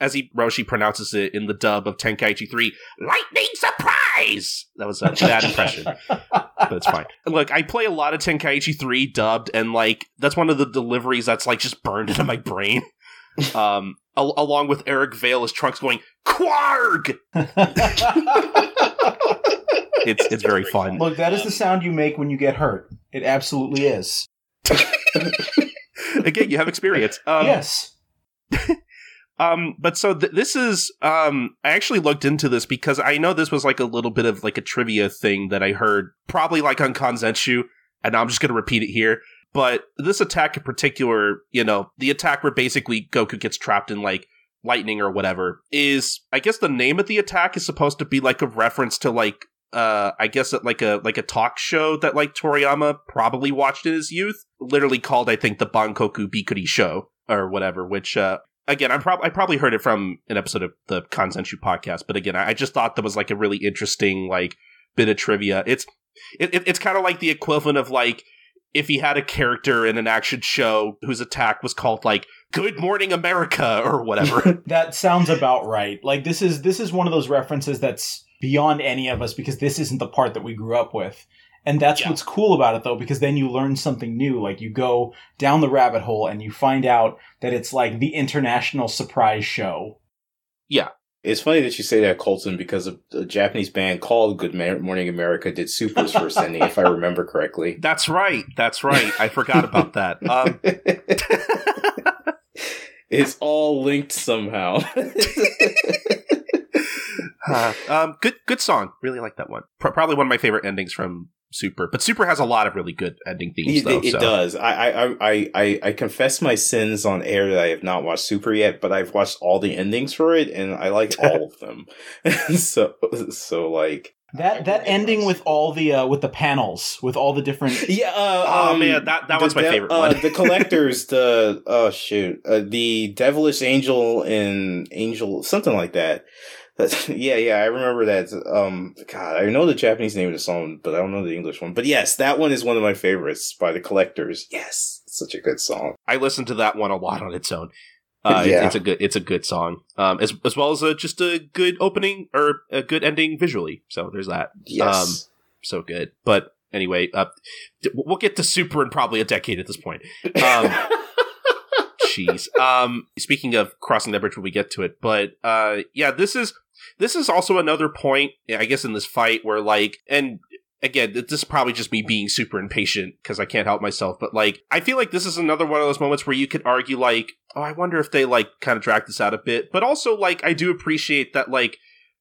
as he Roshi pronounces it in the dub of Tenkaichi 3, lightning surprise! That was a bad impression, but it's fine. Look, I play a lot of Tenkaichi 3 dubbed, and like, that's one of the deliveries that's like just burned into my brain. Um, al- along with Eric Vale as Trunks going, Quarg! It's, it's very fun. Look, that is the sound you make when you get hurt. It absolutely is. Again, you have experience. Um, yes. Um, but so th- this is um, I actually looked into this because I know this was like a little bit of like a trivia thing that I heard probably like on Kanzenshuu, and I'm just gonna repeat it here. But this attack in particular, you know, the attack where basically Goku gets trapped in like lightning or whatever is I guess the name of the attack is supposed to be like a reference to like uh I guess like a like a talk show that like Toriyama probably watched in his youth, literally called I think the Bankoku Bikuri show or whatever, which uh again, I'm prob- I probably heard it from an episode of the Kanzenshuu podcast, but again, I, I just thought that was like a really interesting like bit of trivia. It's it, it, it's kind of like the equivalent of like if he had a character in an action show whose attack was called like "Good Morning America" or whatever. That sounds about right. Like this is this is one of those references that's beyond any of us because this isn't the part that we grew up with. And that's Yeah. what's cool about it though, because then you learn something new. Like you go down the rabbit hole and you find out that it's like the international surprise show. Yeah. It's funny that you say that, Colton, because a, a Japanese band called Good Morning America did Super's first ending, if I remember correctly. That's right. That's right. I forgot about that. Um, it's all linked somehow. um, good good song. Really like that one. Pro- probably one of my favorite endings from Super. But Super has a lot of really good ending themes, it though. it so. does. I, I, I, I, I confess my sins on air that I have not watched Super yet, but I've watched all the endings for it, and I like all of them. so, so like, That that ending with all the uh, with the panels with all the different yeah. Uh, Oh, um, man, that- that the one's my favorite uh, one. the collectors, the oh shoot, uh, the devilish angel and angel, something like that. That's, yeah, yeah, I remember that. Um, God, I know the Japanese name of the song, but I don't know the English one. But yes, that one is one of my favorites by the Collectors. Yes, it's such a good song. I listen to that one a lot on its own. Uh, Yeah. it's a good, it's a good song, um, as as well as a, just a good opening or a good ending visually. So there's that. Yes. So good. But anyway, uh, we'll get to Super in probably a decade at this point. Um, Jeez. Um, speaking of crossing that bridge when we get to it, but uh, yeah, this is this is also another point, I guess, in this fight where like, and again, this is probably just me being super impatient because I can't help myself, but like, I feel like this is another one of those moments where you could argue like, oh, I wonder if they like kind of drag this out a bit, but also like, I do appreciate that like,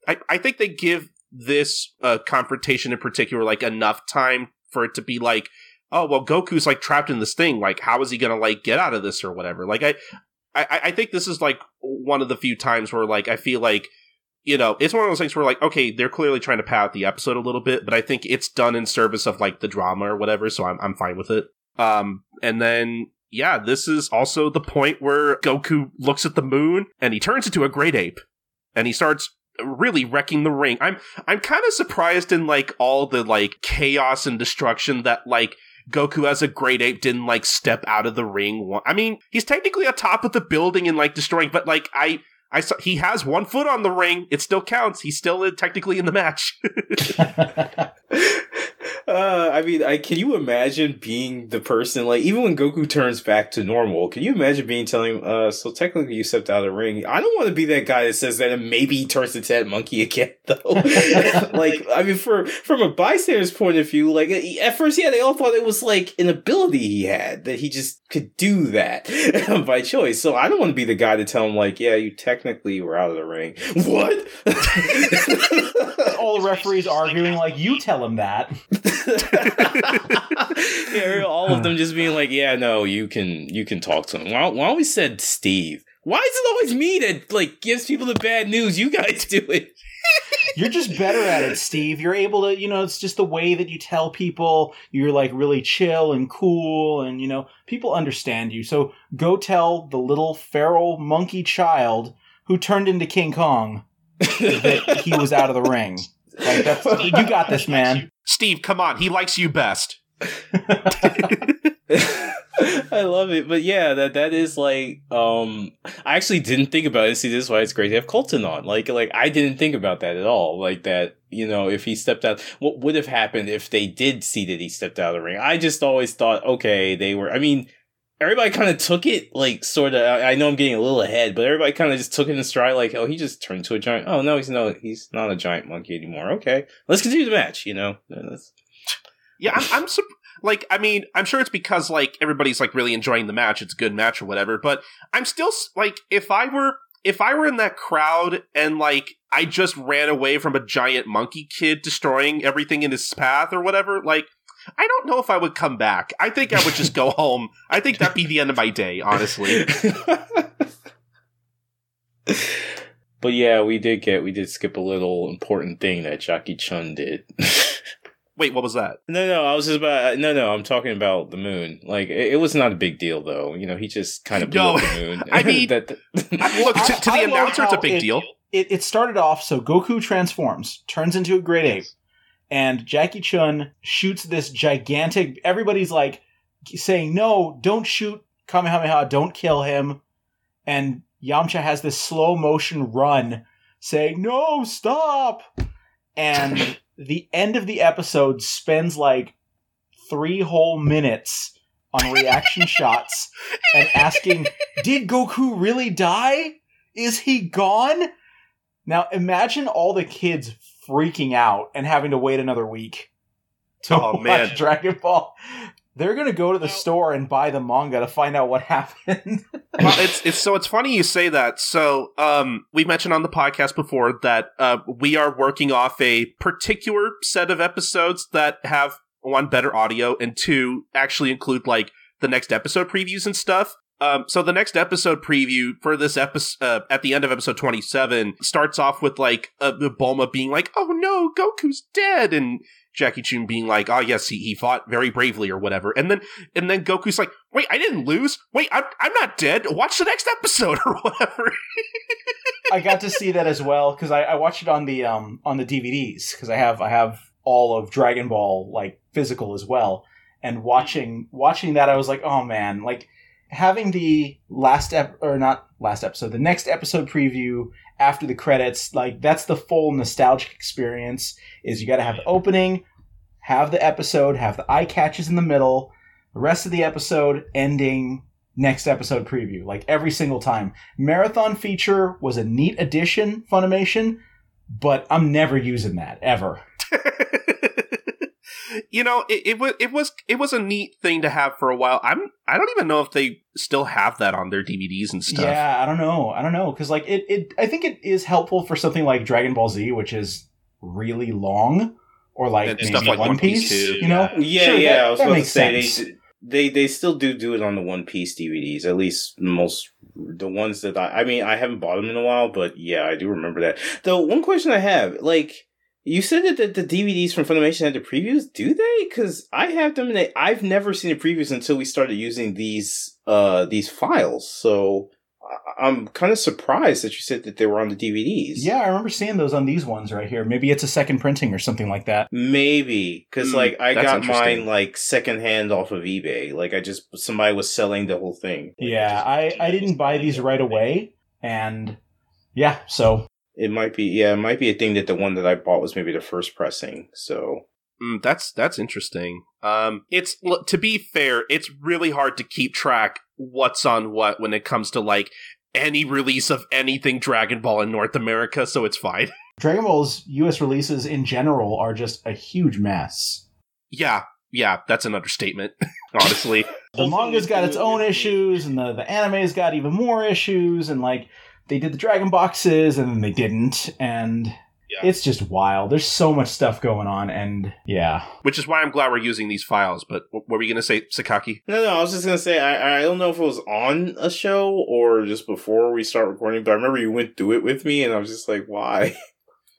I I think they give this uh, confrontation in particular like enough time for it to be like oh well goku's like trapped in this thing like how is he gonna like get out of this or whatever? Like i i i think this is like one of the few times where like i feel like you know it's one of those things where like okay they're clearly trying to pad the episode a little bit but i think it's done in service of like the drama or whatever so i'm, I'm fine with it. Um and then yeah this is also the point where goku looks at the moon and he turns into a great ape. And he starts really wrecking the ring. I'm i'm kind of surprised in like all the like chaos and destruction that like Goku as a great ape didn't like step out of the ring. I mean, he's technically atop of the building and like destroying, but like I, I saw he has one foot on the ring. It still counts. He's still uh, technically in the match. Uh, I mean, I can you imagine being the person like even when Goku turns back to normal? Can you imagine being telling uh, so technically you stepped out of the ring? I don't want to be that guy that says that and maybe he turns into that monkey again though. like, I mean, for from a bystander's point of view, like at first, yeah, they all thought it was like an ability he had that he just could do that by choice. So I don't want to be the guy to tell him like, yeah, you technically were out of the ring. What? all the referees arguing like you tell him that. yeah, all of them just being like, "Yeah, no, you can, you can talk to him." Why, why always said Steve? Why is it always me that like gives people the bad news? You guys do it. You're just better at it, Steve. You're able to, you know, it's just the way that you tell people you're like really chill and cool, and you know, people understand you. So go tell the little feral monkey child who turned into King Kong that he was out of the ring. Like you got this, man. Steve, come on. He likes you best. I love it, but yeah, that that is like um I actually didn't think about it. See, this is why it's great to have Colton on. Like like I didn't think about that at all. Like that, you know, if he stepped out, what would have happened if they did see that he stepped out of the ring? I just always thought, okay, they were. I mean, everybody kind of took it like sort of. I know I'm getting a little ahead, but everybody kind of just took it in stride. Like, oh, he just turned to a giant. Oh no, he's no, he's not a giant monkey anymore. Okay, let's continue the match. You know, Yeah, I'm, I'm like, I mean, I'm sure it's because like everybody's like really enjoying the match. It's a good match or whatever. But I'm still like, if I were if I were in that crowd and like I just ran away from a giant monkey kid destroying everything in his path or whatever, like. I don't know if I would come back. I think I would just go home. I think that'd be the end of my day, honestly. but yeah, we did get we did skip a little important thing that Jackie Chun did. Wait, what was that? no, no, I was just about no, no. I'm talking about the moon. Like it, it was not a big deal though. You know, he just kind of blew No, up the moon. I mean- that, Look, to, to the I announcer, it's a big it- deal. It, it started off so Goku transforms, turns into a great ape, and Jackie Chun shoots this gigantic. Everybody's like saying, "No, don't shoot Kamehameha! Don't kill him!" And Yamcha has this slow motion run, saying, "No, stop!" And the end of the episode spends like three whole minutes on reaction shots and asking, "Did Goku really die? Is he gone?" Now imagine all the kids freaking out and having to wait another week to Oh, watch man. Dragon Ball. They're gonna go to the store and buy the manga to find out what happened. well, it's it's so it's funny you say that. So, um, we mentioned on the podcast before that uh, we are working off a particular set of episodes that have one better audio and two actually include like the next episode previews and stuff. Um, so the next episode preview for this episode uh, at the end of episode twenty seven starts off with like uh, Bulma being like, "Oh no, Goku's dead," and Jackie Chun being like, "Oh yes, he, he fought very bravely or whatever," and then and then Goku's like, "Wait, I didn't lose. Wait, I'm I'm not dead. Watch the next episode or whatever." I got to see that as well because I, I watched it on the um on the DVDs because I have I have all of Dragon Ball like physical as well. And watching watching that, I was like, oh man, like having the last ep or not last episode, the next episode preview after the credits, like that's the full nostalgic experience. Is you got to have the opening, have the episode, have the eye catches in the middle, the rest of the episode ending, next episode preview, like every single time. Marathon feature was a neat addition, Funimation, but I'm never using that ever. you know, it, it was it was it was a neat thing to have for a while. I'm I don't even know if they still have that on their DVDs and stuff. Yeah, I don't know. I don't know because like it, it, I think it is helpful for something like Dragon Ball Z, which is really long, or like And maybe stuff like One One Piece, Piece. too, you know, yeah, Sure, yeah. that- I was that about to say sense. they, they they still do do it on the One Piece DVDs. At least most the ones that I I mean I haven't bought them in a while, but yeah, I do remember that. Though one question I have, like you said that the, the DVDs from Funimation had the previews. Do they? Because I have them, and they, I've never seen the previews until we started using these uh these files. So I- I'm kind of surprised that you said that they were on the DVDs. Yeah, I remember seeing those on these ones right here. Maybe it's a second printing or something like that. Maybe because Hmm, like I got mine like secondhand off of eBay. Like I just somebody was selling the whole thing. Like, Yeah, just- I I didn't buy these right away, and yeah, so It might be yeah, it might be a thing that the one that I bought was maybe the first pressing. So Mm, that's that's interesting. Um, it's l- to be fair, it's really hard to keep track what's on what when it comes to like any release of anything Dragon Ball in North America. So it's fine. Dragon Ball's US releases in general are just a huge mess. yeah, yeah, that's an understatement. Honestly, The manga's got its own issues, and the, the anime's got even more issues, and like they did the Dragon boxes and then they didn't, and Yeah. it's just wild. There's so much stuff going on, and yeah. which is why I'm glad we're using these files. But what were we gonna say, Sakaki? No, no, I was just gonna say I I don't know if it was on a show or just before we start recording, but I remember you went through it with me, and I was just like, why?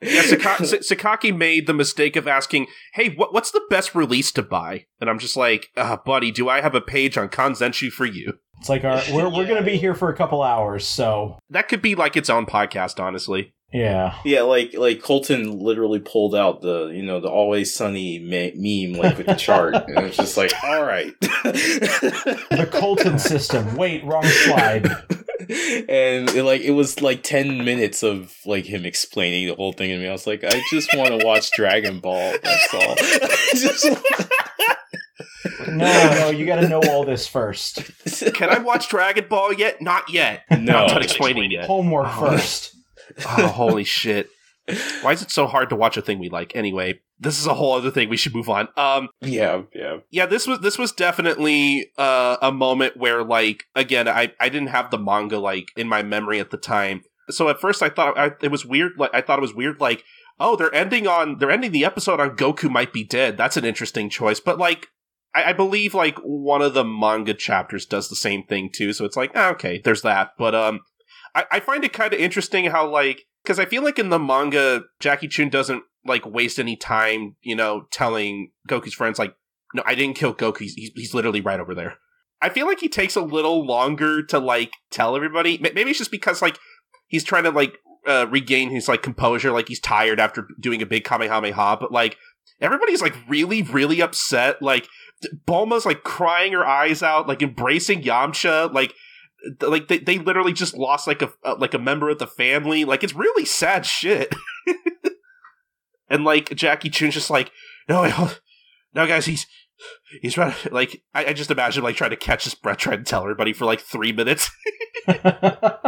Yeah, Saka- Sa- Sakaki made the mistake of asking, "Hey, what, what's the best release to buy?" And I'm just like, uh, "Buddy, do I have a page on Kanzenshuu for you?" It's like our we're we're gonna be here for a couple hours, so That could be like its own podcast, honestly. yeah. yeah, like like Colton literally pulled out the you know the always sunny me- meme like with the chart, and it's just like, all right, The Colton system. Wait, wrong slide. and it, like it was like 10 minutes of like him explaining the whole thing to me i was like i just want to watch dragon ball that's all just No, no, you got to know all this first. Can I watch Dragon Ball yet? Not yet. No. I'm not explaining yet. Homework Oh. first. Oh, holy shit! Why is it so hard to watch a thing we like? Anyway, this is a whole other thing. We should move on. Um, yeah yeah yeah, this was this was definitely uh, a moment where, like, again, I I didn't have the manga like in my memory at the time. So at first, I thought I, it was weird. Like, I thought it was weird. Like, oh, they're ending on they're ending the episode on Goku might be dead. That's an interesting choice. But like, I, I believe like one of the manga chapters does the same thing too. So it's like, ah, okay, there's that. But um, I, I find it kind of interesting how like because I feel like in the manga, Jackie Chun doesn't like waste any time, you know, telling Goku's friends like, no, I didn't kill Goku. He's, he's, he's literally right over there. I feel like he takes a little longer to like tell everybody. Maybe it's just because like he's trying to like uh, regain his like composure, like he's tired after doing a big Kamehameha. But like everybody's like really, really upset. Like Bulma's like crying her eyes out, like embracing Yamcha, like like they, they literally just lost like a like a member of the family. Like it's really sad shit. and like Jackie Chun's just like, no, hold- no, guys, he's he's trying to like. I, I just imagine like trying to catch his breath, trying to tell everybody for like three minutes.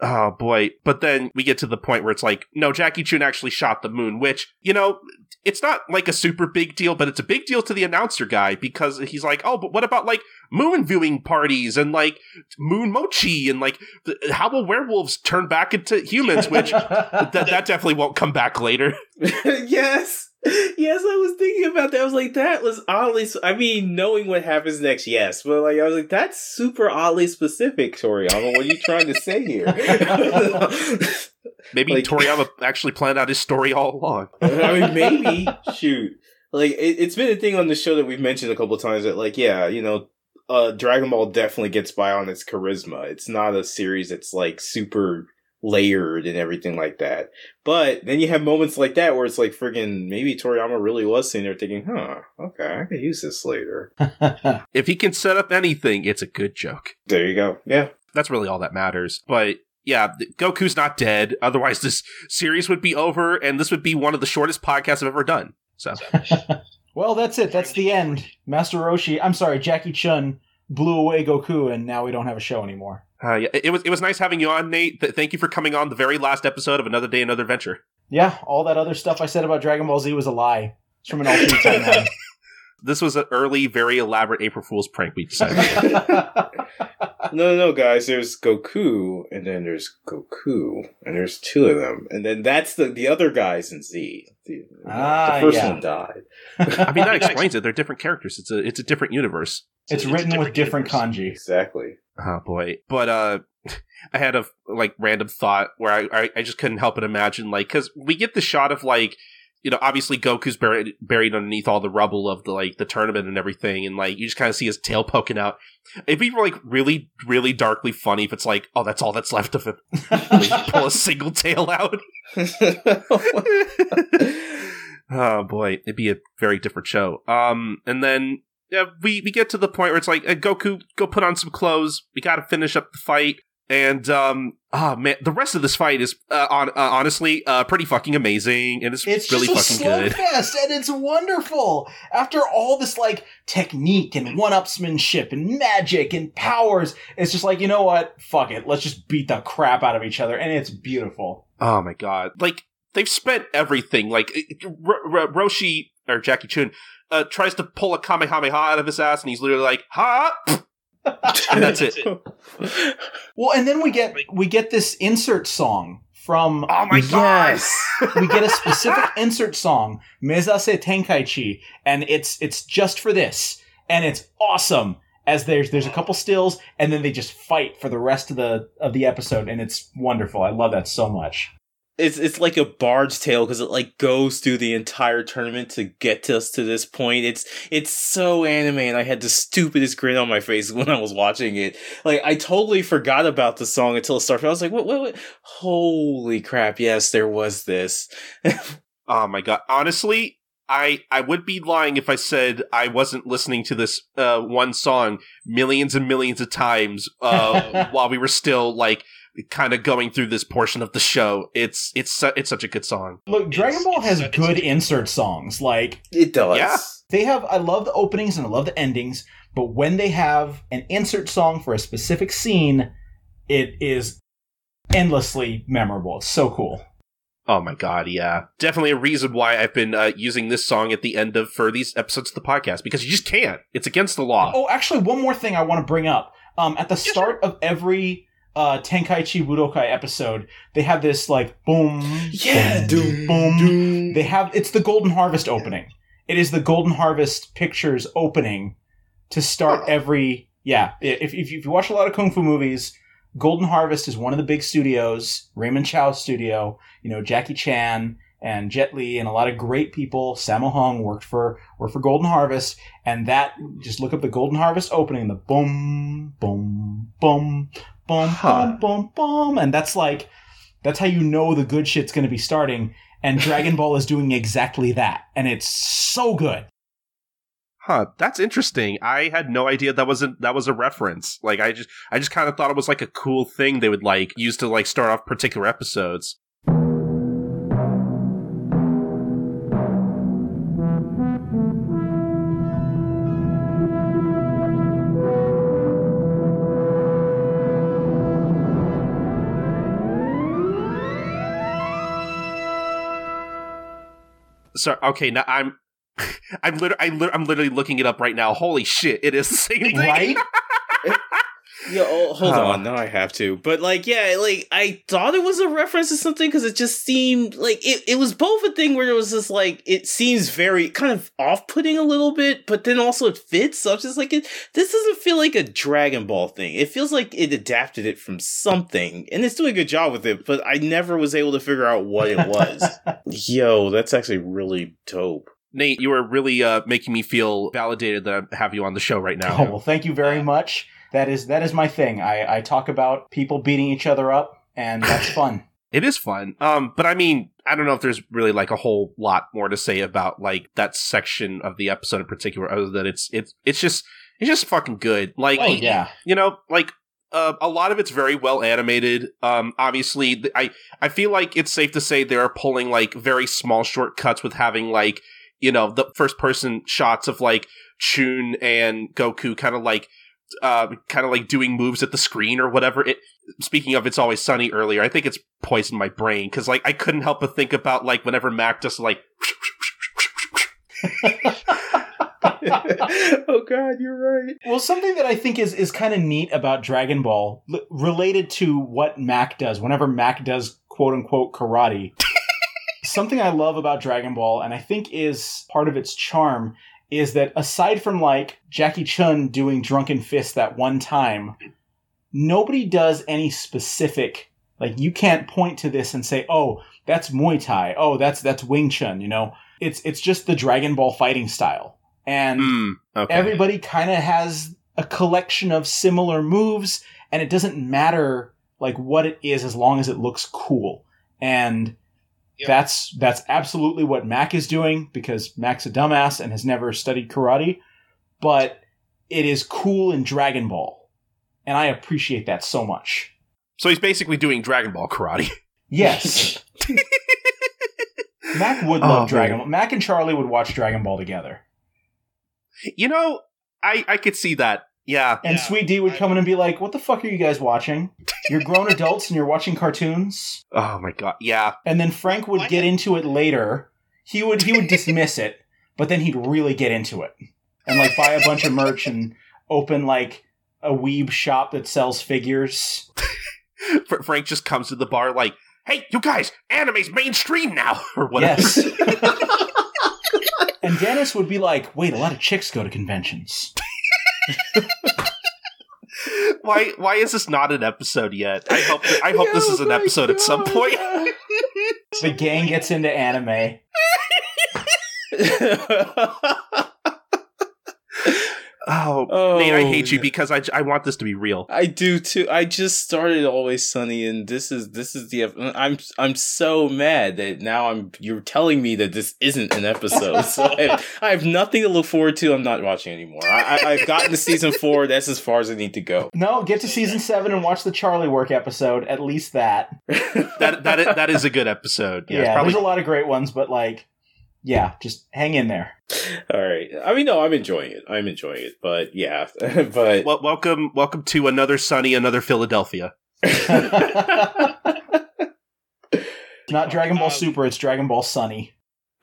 Oh boy. But then we get to the point where it's like, no, Jackie Chun actually shot the moon, which, you know, it's not like a super big deal, but it's a big deal to the announcer guy because he's like, oh, but what about like moon viewing parties and like moon mochi and like th- how will werewolves turn back into humans, which that, that definitely won't come back later. yes. Yes i was thinking about that. I was like that was oddly I mean knowing what happens next yes but like i was like that's super oddly specific toriyama what are you trying to say here Maybe Like- Toriyama actually planned out his story all along. I mean, maybe. Shoot. Like, it, it's been a thing on the show that we've mentioned a couple of times that, like, yeah, you know, uh, Dragon Ball definitely gets by on its charisma. It's not a series that's, like, super layered and everything like that. But then you have moments like that where it's like, friggin' maybe Toriyama really was sitting there thinking, huh, okay, I could use this later. If he can set up anything, it's a good joke. There you go. Yeah. That's really all that matters. But yeah, Goku's not dead. Otherwise, this series would be over, and this would be one of the shortest podcasts I've ever done. So well, that's it. That's the end. Master Roshi, I'm sorry, Jackie Chun blew away Goku, and now we don't have a show anymore. uh, yeah, it, was it was nice having you on, Nate. Th- thank you for coming on the very last episode of Another Day, Another Adventure. Yeah, all that other stuff I said about Dragon Ball Z was a lie. It's from an alternate timeline. This was an early, very elaborate April Fool's prank. We decided. No, no, no, guys. There's Goku, and then there's Goku, and there's two of them, and then that's the the other guys in Z. The, Ah, the first yeah. one died. I mean, that explains it. They're different characters. It's a it's a different universe. it's written with different kanji. Exactly. Oh boy. But uh I had a like random thought where I I, I just couldn't help but imagine like cuz we get the shot of like you know obviously Goku's buried buried underneath all the rubble of the like the tournament and everything and like you just kind of see his tail poking out. It'd be like really really darkly funny if it's like oh that's all that's left of him. Pull a single tail out. oh boy, it'd be a very different show. Um, and then yeah, we we get to the point where it's like uh, Goku, go put on some clothes. We got to finish up the fight. And um, ah man, the rest of this fight is uh, on uh, honestly uh, pretty fucking amazing, and it's, It's really fucking good. fest, and it's wonderful. After all this like technique and one-upsmanship and magic and powers, it's just like you know what? Fuck it, let's just beat the crap out of each other, and it's beautiful. Oh my god! Like they've spent everything. Like R- R- Roshi or Jackie Chun uh, tries to pull a kamehameha out of his ass, and he's literally like, "Ha!" and that's it. Well, and then we get we get this insert song from Oh my god! we get a specific insert song, Mezase Tenkaichi, and it's it's just for this, and it's awesome. As there's there's a couple stills, and then they just fight for the rest of the of the episode, and it's wonderful. I love that so much. It's it's like a barge tale because it like goes through the entire tournament to get us to this point. It's it's so anime, and I had the stupidest grin on my face when I was watching it. Like I totally forgot about the song until it started. I was like, "What? What? what? Holy crap! Yes, there was this." Oh my god! Honestly, I I would be lying if I said I wasn't listening to this uh, one song millions and millions of times uh, while we were still like kind of going through this portion of the show. It's it's su- it's such a good song. Look, Dragon It's- Ball it's has it's good such a- insert songs. Like It does. Yeah. they have, I love the openings and I love the endings, but when they have an insert song for a specific scene, it is endlessly memorable. It's so cool. Oh my god, yeah. Definitely a reason why I've been uh, using this song at the end of for these episodes of the podcast because you just can't. It's against the law. Oh, actually, one more thing I want to bring up. Um, at the Yeah, start of every uh, Tenkaichi Budokai episode, they have this like boom, Yeah. boom, boom. Doom. They have it's the Golden Harvest opening. It is the Golden Harvest Pictures opening to start every. Yeah, if, if you watch a lot of kung fu movies, Golden Harvest is one of the big studios. Raymond Chow's studio. You know Jackie Chan and Jet Li and a lot of great people. Sammo Hung worked for worked for Golden Harvest, and that just look up the Golden Harvest opening. The boom, boom, boom, boom, Huh. boom, boom, boom, and that's like that's how you know the good shit's going to be starting. And Dragon Ball is doing exactly that, and it's so good. Huh, that's interesting. I had no idea that wasn't that was a reference. Like I just I just kind of thought it was like a cool thing they would like use to like start off particular episodes. So okay, now I'm I'm literally I'm literally looking it up right now. Holy shit, it is the same thing. Right? Yeah, oh, hold Huh. on. Now I have to. But like, yeah, like I thought it was a reference to something because it just seemed like it. It was both a thing where it was just like it seems very kind of off-putting a little bit, but then also it fits. So I'm just like, it. This doesn't feel like a Dragon Ball thing. It feels like it adapted it from something, and it's doing a good job with it. But I never was able to figure out what it was. Yo, that's actually really dope. Nate, you are really uh, making me feel validated that I have you on the show right now. Oh well, thank you very much. That is that is my thing. I, I talk about people beating each other up, and that's fun. It is fun. Um, but I mean, I don't know if there's really like a whole lot more to say about like that section of the episode in particular, other than it's it's it's just it's just fucking good. Like, Oh yeah, you know, like uh, a lot of it's very well animated. Um, obviously, th- I I feel like it's safe to say they're pulling like very small shortcuts with having like you know the first person shots of like Chun and Goku kind of like uh kind of like doing moves at the screen or whatever. It speaking of it's always sunny earlier. I think it's poisoned my brain because like I couldn't help but think about like whenever Mac just like oh God, you're right. Well, something that I think is is kind of neat about Dragon Ball, l- related to what Mac does. Whenever Mac does quote unquote karate, something I love about Dragon Ball, and I think is part of its charm, is that aside from like Jackie Chun doing Drunken Fist that one time, nobody does any specific. Like you can't point to this and say, "Oh, that's Muay Thai. Oh, that's that's Wing Chun." You know, it's it's just the Dragon Ball fighting style, and mm, okay. everybody kind of has a collection of similar moves and it doesn't matter like what it is as long as it looks cool and Yep. that's that's absolutely what mac is doing because mac's a dumbass and has never studied karate but it is cool in dragon ball and i appreciate that so much So he's basically doing Dragon Ball karate. Yes. Mac would Oh, love Dragon. Ball. Mac and Charlie would watch Dragon Ball together. You know, I I could see that. Yeah. And Yeah, Sweet Dee would I- come in and be like, What the fuck are you guys watching? You're grown adults and you're watching cartoons? Oh my god. Yeah. And then Frank would Why get not? into it later. He would he would dismiss it, but then he'd really get into it. And like buy a bunch of merch and open like a weeb shop that sells figures. Frank just comes to the bar like, "Hey, you guys, anime's mainstream now," or whatever. Yes. and Dennis would be like, wait, a lot of chicks go to conventions. why why is this not an episode yet? I hope I hope this oh is an episode at some point. The gang gets into anime. Oh, Oh, Nate, I hate you oh. because I, I want this to be real. I do too. I just started Always Sunny, and this is this is the. I'm I'm so mad that now I'm. You're telling me that this isn't an episode, so I have, I have nothing to look forward to. I'm not watching anymore. I, I, I've gotten to season four. That's as far as I need to go. No, get to season seven and watch the Charlie Work episode. At least that. That that is, that is a good episode. Yeah, Yeah, it's probably there's a lot of great ones, but like, yeah, just hang in there. All right. I mean, no, I'm enjoying it. I'm enjoying it, but yeah, but well, welcome welcome to another sunny, another Philadelphia. Not Dragon Ball Um, Super, it's Dragon Ball Sunny.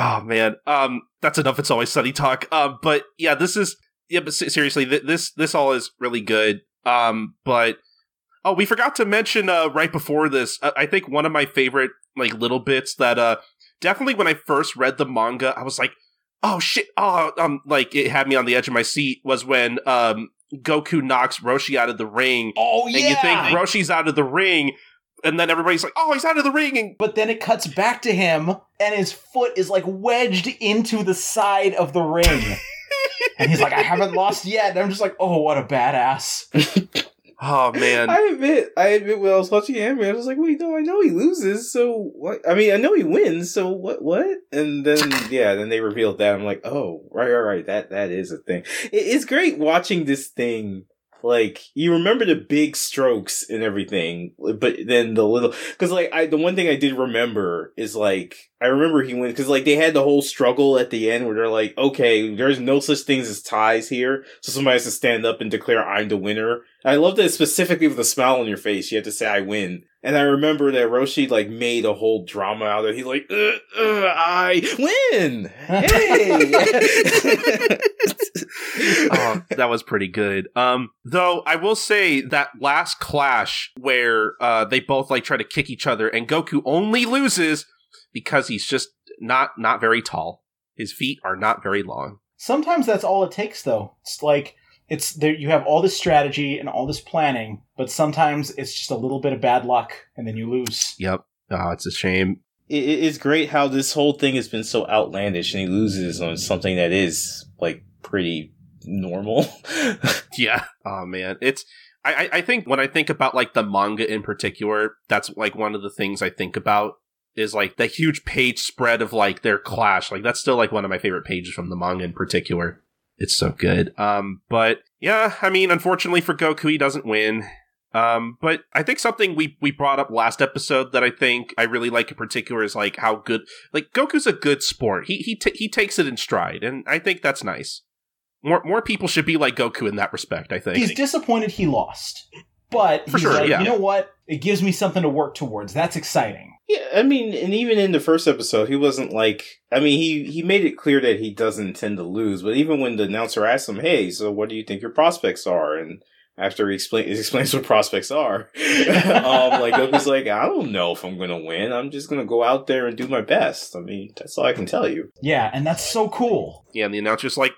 Oh man, um, that's enough. It's always sunny talk. Um, but yeah, this is yeah, but seriously, th- this this all is really good. Um, but oh, we forgot to mention uh right before this. Uh, I think one of my favorite like little bits that uh definitely when I first read the manga, I was like, oh shit, oh um, like it had me on the edge of my seat was when um Goku knocks Roshi out of the ring, Oh yeah, and you think Roshi's out of the ring, and then everybody's like, oh, he's out of the ring, and but then it cuts back to him, and his foot is like wedged into the side of the ring. and he's like, I haven't lost yet. And I'm just like, oh, what a badass. oh man. I admit, I admit, when I was watching anime, I was like, "Wait, no, I know he loses. So what? I mean, I know he wins. So what? What?" And then, yeah, then they revealed that. I'm like, "Oh, right, right, right. That that is a thing. It, it's great watching this thing. Like you remember the big strokes and everything, but then the little because like I the one thing I did remember is like I remember he went because like they had the whole struggle at the end where they're like, okay, there's no such things as ties here, so somebody has to stand up and declare I'm the winner. I love that specifically with a smile on your face, you have to say I win. And I remember that Roshi like made a whole drama out of it. He's like, uh, uh, I win. Hey. oh, that was pretty good. Um, though I will say that last clash where uh they both like try to kick each other and Goku only loses because he's just not not very tall. His feet are not very long. Sometimes that's all it takes, though. It's like, it's there. You have all this strategy and all this planning, but sometimes it's just a little bit of bad luck, and then you lose. Yep. Oh, it's a shame. it, it- it's great how this whole thing has been so outlandish and he loses on something that is like pretty normal. Yeah. Oh man, it's. I, I- I think when I think about like the manga in particular, that's like one of the things I think about is like the huge page spread of like their clash. Like that's still like one of my favorite pages from the manga in particular. It's so good. Um, but yeah, I mean, unfortunately for Goku, he doesn't win. Um, but I think something we we brought up last episode that I think I really like in particular is like how good like Goku's a good sport. He he ta he takes it in stride, and I think that's nice. More more people should be like Goku in that respect. I think. He's disappointed he lost, but For he's sure, like, yeah. you know what? It gives me something to work towards. That's exciting. yeah, I mean, and even in the first episode, he wasn't like. I mean, he he made it clear that he doesn't intend to lose. But even when the announcer asked him, "Hey, so what do you think your prospects are?" and after he, explain, he explains what prospects are, um, like was like, "I don't know if I'm gonna win. I'm just gonna go out there and do my best. I mean, that's all I can tell you." Yeah, and that's so cool. Yeah, and the announcer's like,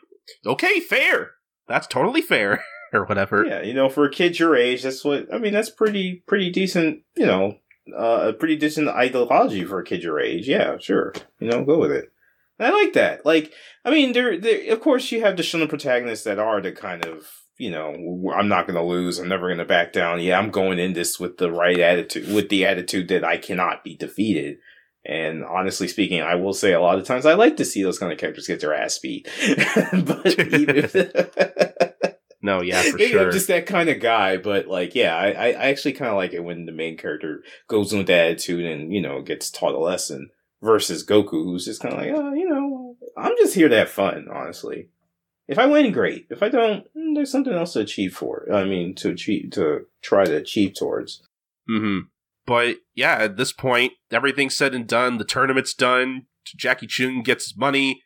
"Okay, fair. That's totally fair." or whatever. Yeah, you know, for a kid your age, that's what I mean. That's pretty pretty decent. You know, uh, a pretty decent ideology for a kid your age. Yeah, sure. You know, go with it. I like that. Like, I mean, there, there. Of course, you have the shonen protagonists that are the kind of you know, I'm not going to lose. I'm never going to back down. Yeah, I'm going in this with the right attitude, with the attitude that I cannot be defeated. And honestly speaking, I will say a lot of times I like to see those kind of characters get their ass beat. but even No, yeah, for Maybe sure. I'm just that kind of guy, but like, yeah, I, I actually kind of like it when the main character goes in with that attitude and you know gets taught a lesson versus Goku, who's just kind of like, oh, you know, I'm just here to have fun, honestly. If I win, great. If I don't, mm, there's something else to achieve for. I mean, to achieve, to try to achieve towards. hmm But yeah, at this point, everything's said and done. The tournament's done. Jackie Chun gets his money,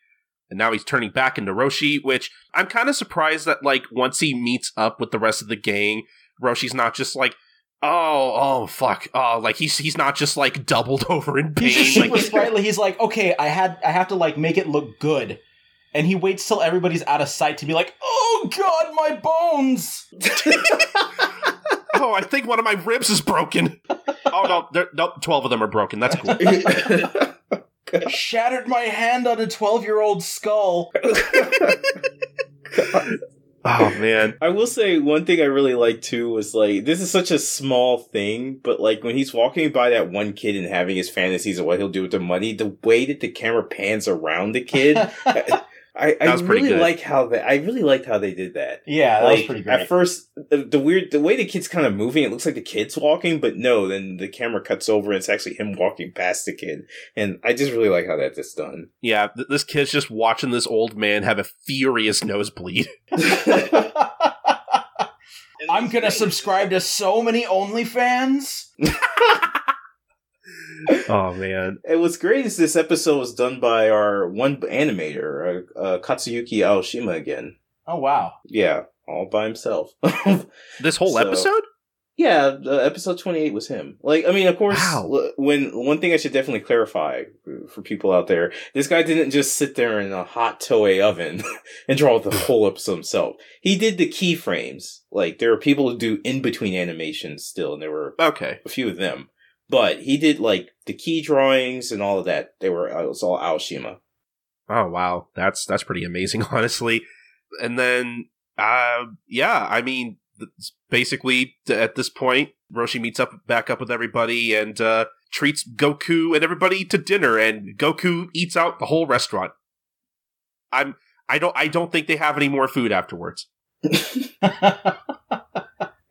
and now he's turning back into Roshi. Which I'm kind of surprised that like once he meets up with the rest of the gang, Roshi's not just like. Oh, oh, fuck! Oh, like he's he's not just like doubled over in pain. He's just super like, sprightly. He's like, okay, I had I have to like make it look good. And he waits till everybody's out of sight to be like, oh god, my bones! oh, I think one of my ribs is broken. oh no, there- no, twelve of them are broken. That's cool. Shattered my hand on a 12 year old skull. Oh man, I will say one thing I really like too was like this is such a small thing, but like when he's walking by that one kid and having his fantasies of what he'll do with the money, the way that the camera pans around the kid, I, I was really good. like how they. I really liked how they did that. yeah, that like was pretty great. at first, the, the weird, the way the kid's kind of moving, it looks like the kid's walking, but no, then the camera cuts over and it's actually him walking past the kid, and I just really like how that's done. yeah, th- this kid's just watching this old man have a furious nosebleed. I'm gonna subscribe to so many OnlyFans. Oh man, And what's great is this episode was done by our one animator, uh, uh, Katsuyuki Aoshima again. Oh wow. Yeah, all by himself. this whole So- episode. yeah, the episode 28 was him. Like, I mean, of course, Wow. l- when one thing I should definitely clarify for people out there, this guy didn't just sit there in a hot Toei oven and draw the whole episode himself. He did the keyframes. Like, there are people who do in-between animations still, and there were Okay, a few of them. But he did, like, the key drawings and all of that. They were, it was all Aoshima. Oh wow, that's that's pretty amazing, honestly. And then, uh, yeah, I mean, basically at this point, Roshi meets up back up with everybody and uh, treats Goku and everybody to dinner, and Goku eats out the whole restaurant. I'm, I don't, I don't think they have any more food afterwards.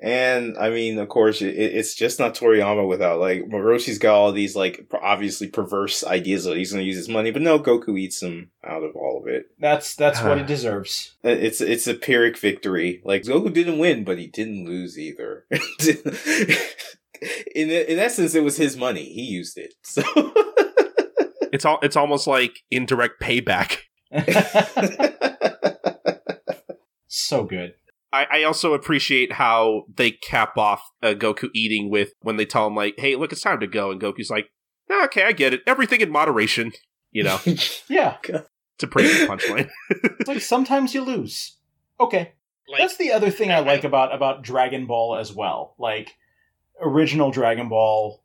And I mean, of course, it, it's just not Toriyama without like Moroshi's got all these like obviously perverse ideas that he's going to use his money, but no, Goku eats him out of all of it. that's that's what he deserves. Uh, it's it's a pyrrhic victory. Like Goku didn't win, but he didn't lose either. in in essence, it was his money. He used it. So It's all, it's almost like indirect payback. so good. I, I also appreciate how they cap off uh, Goku eating with when they tell him like, "Hey, look, it's time to go," and Goku's like, "Ah, "Okay, I get it. Everything in moderation." You know, Yeah. it's a pretty good punchline. It's like sometimes you lose. Okay. That's the other thing I like about about Dragon Ball as well. Like original Dragon Ball,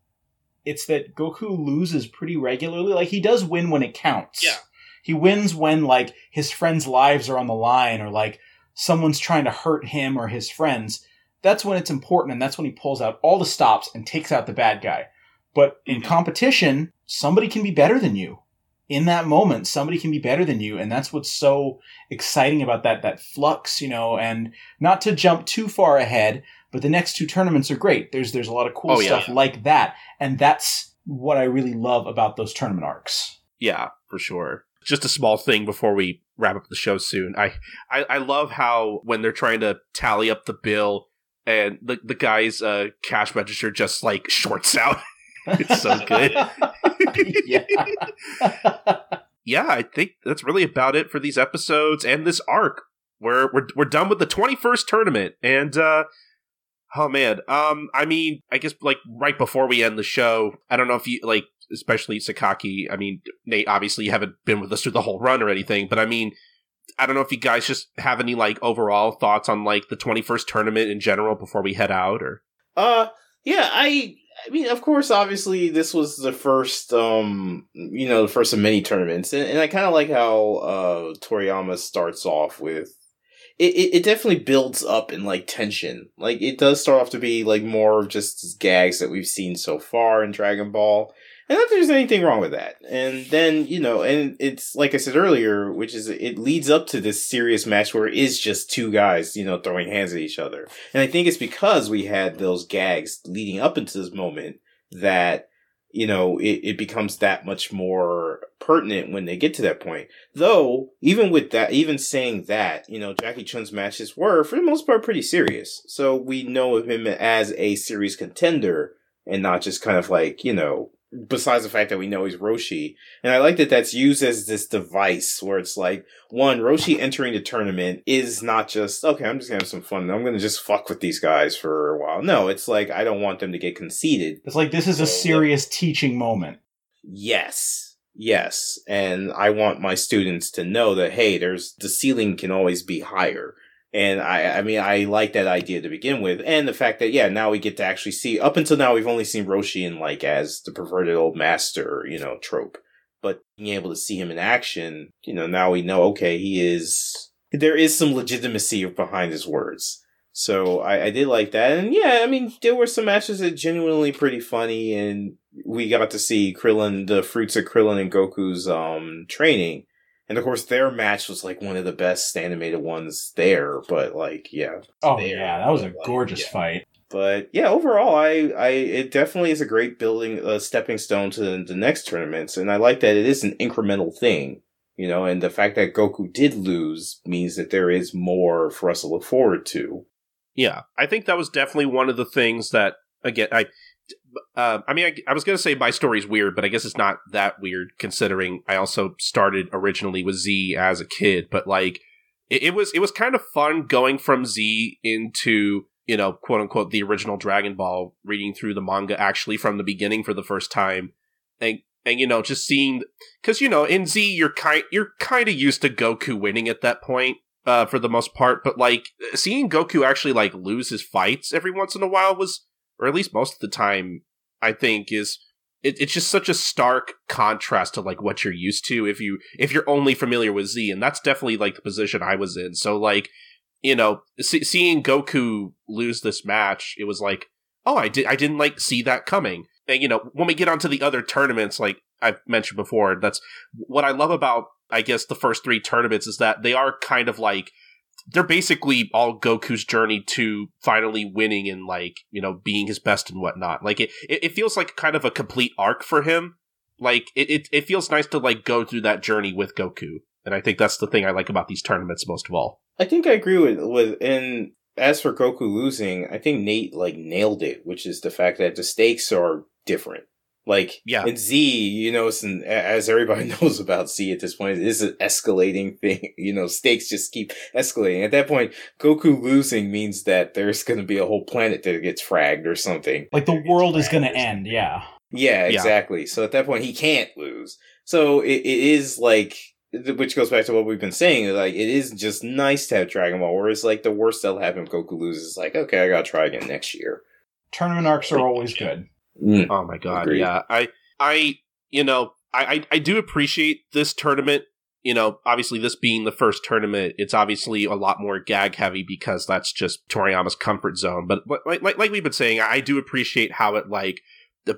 it's that Goku loses pretty regularly. Like he does win when it counts. Yeah. He wins when like his friends' lives are on the line or like someone's trying to hurt him or his friends. That's when it's important and that's when he pulls out all the stops and takes out the bad guy. But in mm-hmm. competition, somebody can be better than you. In that moment, somebody can be better than you, and that's what's so exciting about that that flux, you know, and not to jump too far ahead, but the next two tournaments are great. There's there's a lot of cool Oh, yeah. stuff like that, and that's what I really love about those tournament arcs. yeah, for sure. Just a small thing before we wrap up the show soon. I, I, I love how when they're trying to tally up the bill and the the guy's uh, cash register just like shorts out. it's so good. yeah. yeah, I think that's really about it for these episodes and this arc. We're we're we're done with the 21st tournament and uh oh man. Um I mean, I guess like right before we end the show, I don't know if you like especially Sakaki, I mean, Nate obviously you haven't been with us through the whole run or anything, but I mean, I don't know if you guys just have any like overall thoughts on like the 21st tournament in general before we head out or Uh, yeah, I, I mean, of course, obviously, this was the first, um, you know, the first of many tournaments, and, and I kind of like how uh Toriyama starts off with. It, it, it definitely builds up in like tension. Like it does start off to be like more of just gags that we've seen so far in Dragon Ball. And not that there's anything wrong with that. And then, you know, and it's like I said earlier, which is it leads up to this serious match where it is just two guys, you know, throwing hands at each other. And I think it's because we had those gags leading up into this moment that you know, it, it becomes that much more pertinent when they get to that point. Though, even with that, even saying that, you know, Jackie Chun's matches were, for the most part, pretty serious. So we know of him as a serious contender and not just kind of like, you know, besides the fact that we know he's Roshi. And I like that that's used as this device where it's like, one, Roshi entering the tournament is not just, okay, I'm just gonna have some fun. I'm gonna just fuck with these guys for a while. No, it's like, I don't want them to get conceited. It's like, this is a serious teaching moment. Yes. Yes. And I want my students to know that, hey, there's, the ceiling can always be higher. And I, I mean, I like that idea to begin with. And the fact that, yeah, now we get to actually see, up until now, we've only seen Roshi in like as the perverted old master, you know, trope. But being able to see him in action, you know, now we know, okay, he is, there is some legitimacy behind his words. So I, I did like that. And yeah, I mean, there were some matches that genuinely pretty funny and we got to see Krillin, the fruits of Krillin and Goku's, um, training and of course, their match was like one of the best animated ones there. But like, yeah. Oh there. yeah, that was a Like, gorgeous yeah. fight. But yeah, overall, I, I, it definitely is a great building, a stepping stone to the, the next tournaments, and I like that it is an incremental thing, you know. And the fact that Goku did lose means that there is more for us to look forward to. Yeah, I think that was definitely one of the things that again I. Uh, I mean, I, I was gonna say my story's weird, but I guess it's not that weird considering I also started originally with Z as a kid. But like, it, it was it was kind of fun going from Z into you know quote unquote the original Dragon Ball, reading through the manga actually from the beginning for the first time, and and you know just seeing because you know in Z you're kind you're kind of used to Goku winning at that point uh, for the most part, but like seeing Goku actually like lose his fights every once in a while was, or at least most of the time, I think is it, it's just such a stark contrast to like what you're used to if you if you're only familiar with Z, and that's definitely like the position I was in. So like you know see, seeing Goku lose this match, it was like oh I did I didn't like see that coming. And you know when we get onto the other tournaments, like I've mentioned before, that's what I love about I guess the first three tournaments is that they are kind of like they're basically all Goku's journey to finally winning and like you know being his best and whatnot. Like it, it, feels like kind of a complete arc for him. Like it, it, it feels nice to like go through that journey with Goku, and I think that's the thing I like about these tournaments most of all. I think I agree with with and as for Goku losing, I think Nate like nailed it, which is the fact that the stakes are different. Like Yeah. And Z, you know, it's an, as everybody knows about Z at this point, is an escalating thing. You know, stakes just keep escalating. At that point, Goku losing means that there's going to be a whole planet that gets fragged or something. Like the world is going to end. Yeah. Yeah, Yeah. exactly. So at that point, he can't lose. So it, it is like, which goes back to what we've been saying. Like, it is just nice to have Dragon Ball. Whereas, like, the worst that'll happen if Goku loses is like, okay, I gotta try again next year. Tournament arcs are always good. Mm. Oh my god, Agreed. yeah. I I you know, I, I I do appreciate this tournament. You know, obviously this being the first tournament, it's obviously a lot more gag heavy because that's just Toriyama's comfort zone. But, but like, like like we've been saying, I do appreciate how it like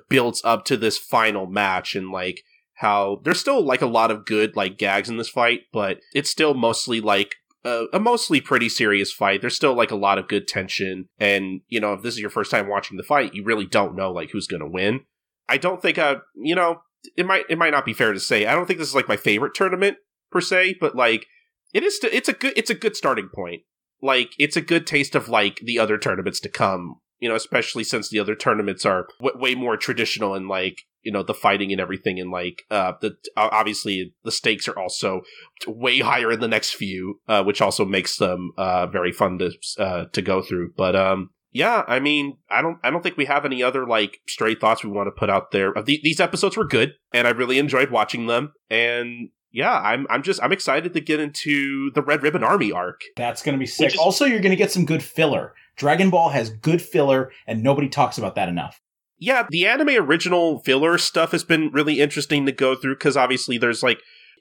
builds up to this final match and like how there's still like a lot of good like gags in this fight, but it's still mostly like a, a mostly pretty serious fight. There's still like a lot of good tension, and you know, if this is your first time watching the fight, you really don't know like who's gonna win. I don't think uh you know it might it might not be fair to say I don't think this is like my favorite tournament per se, but like it is st- it's a good it's a good starting point. Like it's a good taste of like the other tournaments to come. You know, especially since the other tournaments are w- way more traditional and like you know the fighting and everything, and like uh the obviously the stakes are also way higher in the next few, uh, which also makes them uh very fun to uh to go through. But um yeah, I mean, I don't, I don't think we have any other like stray thoughts we want to put out there. Uh, these episodes were good, and I really enjoyed watching them. And yeah, I'm, I'm just, I'm excited to get into the Red Ribbon Army arc. That's going to be sick. Is- also, you're going to get some good filler. Dragon Ball has good filler, and nobody talks about that enough. Yeah, the anime original filler stuff has been really interesting to go through because obviously there's like,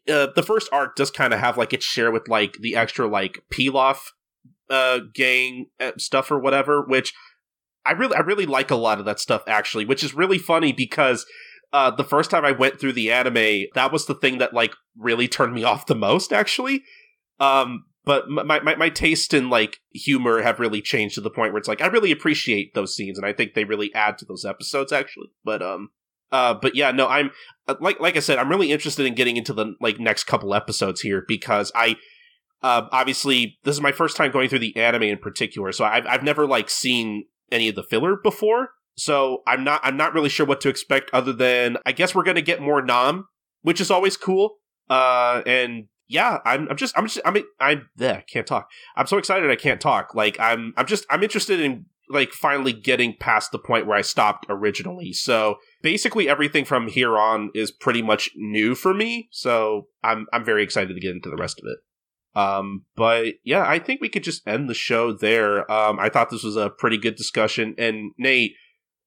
uh, the first arc does kind of have like its share with like the extra like Pilaf, uh, gang uh, stuff or whatever, which I really, I really like a lot of that stuff actually, which is really funny because uh, the first time I went through the anime, that was the thing that like really turned me off the most, actually. Um, but my, my, my taste in like humor have really changed to the point where it's like I really appreciate those scenes, and I think they really add to those episodes, actually. But um, uh, but yeah, no, I'm uh, like like I said, I'm really interested in getting into the like next couple episodes here because I. Uh, obviously, this is my first time going through the anime in particular, so I've I've never like seen any of the filler before. So I'm not I'm not really sure what to expect other than I guess we're gonna get more Nam, which is always cool. Uh, and yeah, I'm I'm just I'm just I'm there can't talk. I'm so excited I can't talk. Like I'm I'm just I'm interested in like finally getting past the point where I stopped originally. So basically everything from here on is pretty much new for me. So I'm I'm very excited to get into the rest of it. Um, but yeah, I think we could just end the show there. Um, I thought this was a pretty good discussion. And Nate,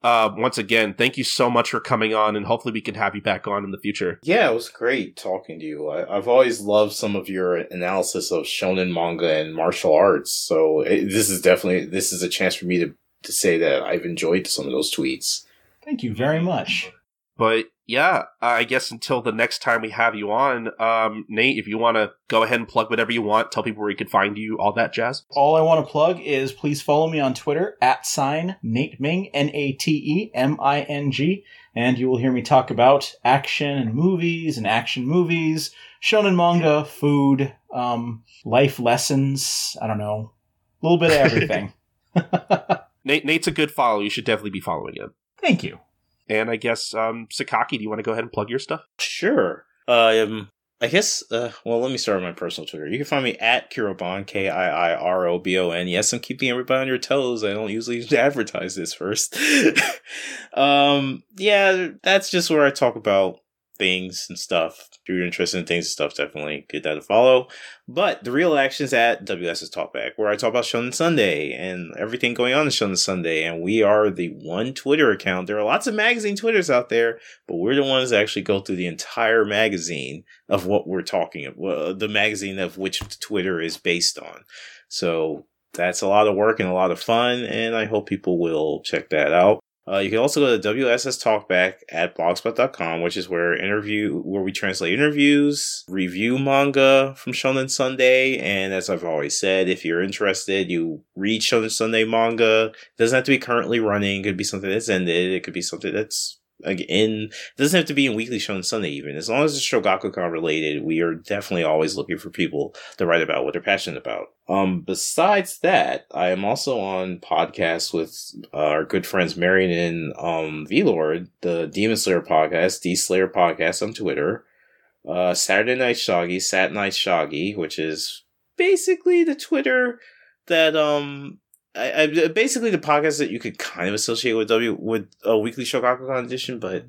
uh, once again, thank you so much for coming on, and hopefully we can have you back on in the future. Yeah, it was great talking to you. I, have always loved some of your analysis of shonen manga and martial arts. So it, this is definitely this is a chance for me to to say that I've enjoyed some of those tweets. Thank you very much. But yeah, I guess until the next time we have you on, um, Nate, if you want to go ahead and plug whatever you want, tell people where you can find you, all that jazz. All I want to plug is please follow me on Twitter at sign Nate Ming N A T E M I N G, and you will hear me talk about action and movies and action movies, shonen manga, food, um, life lessons. I don't know, a little bit of everything. Nate, Nate's a good follow. You should definitely be following him. Thank you. And I guess um, Sakaki, do you want to go ahead and plug your stuff? Sure. Um, I guess. Uh, well, let me start with my personal Twitter. You can find me at Kiirobon, K I I R O B O N. Yes, I'm keeping everybody on your toes. I don't usually advertise this first. um, yeah, that's just where I talk about things and stuff. If you're interested in things and stuff, definitely get that to follow. But the real action is at WSS Talkback, where I talk about Shonen Sunday and everything going on in Shonen Sunday. And we are the one Twitter account. There are lots of magazine Twitters out there, but we're the ones that actually go through the entire magazine of what we're talking about, the magazine of which Twitter is based on. So that's a lot of work and a lot of fun, and I hope people will check that out. Uh, you can also go to WSS Talkback at blogspot.com, which is where interview where we translate interviews, review manga from Shonen Sunday, and as I've always said, if you're interested, you read Shonen Sunday manga. It doesn't have to be currently running. It could be something that's ended. It could be something that's in it doesn't have to be in weekly shonen sunday even. As long as it's shogakukan related we are definitely always looking for people to write about what they're passionate about. Um besides that i am also on podcasts with uh, our good friends marion and um v-lord the demon slayer podcast d slayer podcast on twitter. Uh saturday night shoggy sat night shoggy which is basically the twitter that um I, I, basically the podcast that you could kind of associate with W with a weekly Shogakukan edition, but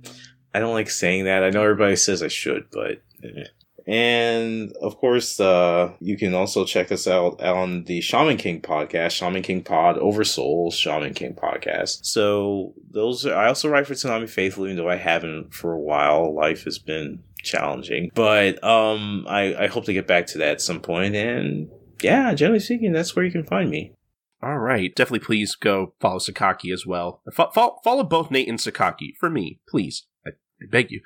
I don't like saying that. I know everybody says I should, but. Eh. And of course, uh, you can also check us out on the Shaman King podcast, Shaman King Pod, Over Souls, Shaman King podcast. So those are, I also write for Tsunami Faithful, even though I haven't for a while. Life has been challenging, but um, I, I hope to get back to that at some point. And yeah, generally speaking, that's where you can find me. All right. Definitely please go follow Sakaki as well. Fo- follow both Nate and Sakaki for me, please. I, I beg you.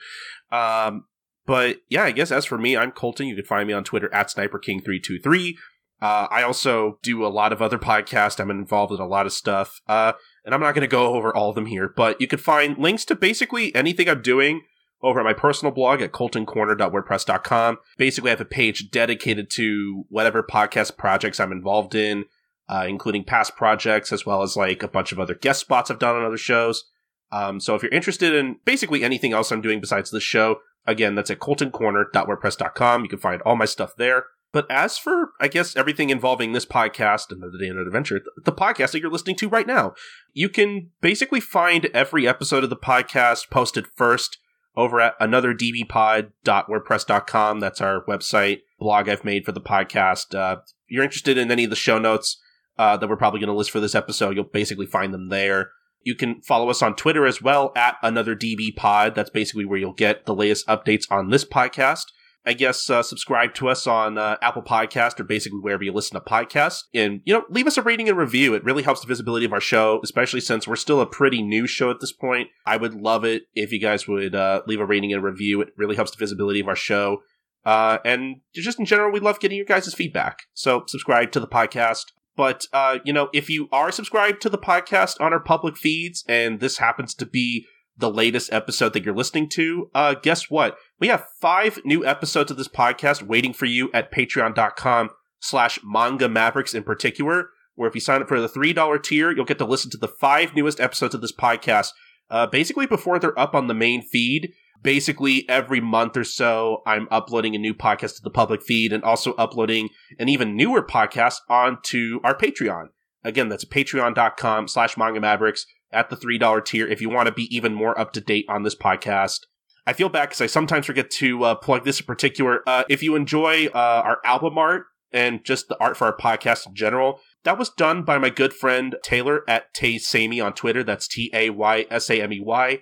Um, but yeah, I guess as for me, I'm Colton. You can find me on Twitter at SniperKing323. Uh, I also do a lot of other podcasts. I'm involved in a lot of stuff. Uh, and I'm not going to go over all of them here, but you can find links to basically anything I'm doing over at my personal blog at coltoncorner.wordpress.com. Basically, I have a page dedicated to whatever podcast projects I'm involved in uh, including past projects as well as like a bunch of other guest spots I've done on other shows. Um, so if you're interested in basically anything else I'm doing besides this show, again, that's at coltoncorner.wordpress.com. You can find all my stuff there. But as for, I guess, everything involving this podcast, and Another Day, Another Adventure, the podcast that you're listening to right now, you can basically find every episode of the podcast posted first over at anotherdbpod.wordpress.com. That's our website blog I've made for the podcast. Uh, if you're interested in any of the show notes, uh, that we're probably going to list for this episode. You'll basically find them there. You can follow us on Twitter as well at another DB pod. That's basically where you'll get the latest updates on this podcast. I guess uh, subscribe to us on uh, Apple Podcast or basically wherever you listen to podcasts, and you know leave us a rating and review. It really helps the visibility of our show, especially since we're still a pretty new show at this point. I would love it if you guys would uh, leave a rating and review. It really helps the visibility of our show. Uh, and just in general, we love getting your guys' feedback. So subscribe to the podcast. But, uh, you know, if you are subscribed to the podcast on our public feeds and this happens to be the latest episode that you're listening to, uh, guess what? We have five new episodes of this podcast waiting for you at patreon.com slash manga mavericks in particular, where if you sign up for the $3 tier, you'll get to listen to the five newest episodes of this podcast, uh, basically before they're up on the main feed. Basically, every month or so, I'm uploading a new podcast to the public feed and also uploading an even newer podcast onto our Patreon. Again, that's patreon.com slash manga mavericks at the $3 tier if you want to be even more up to date on this podcast. I feel bad because I sometimes forget to uh, plug this in particular. Uh, if you enjoy uh, our album art and just the art for our podcast in general, that was done by my good friend Taylor at Taysamey on Twitter. That's T A Y S A M E Y.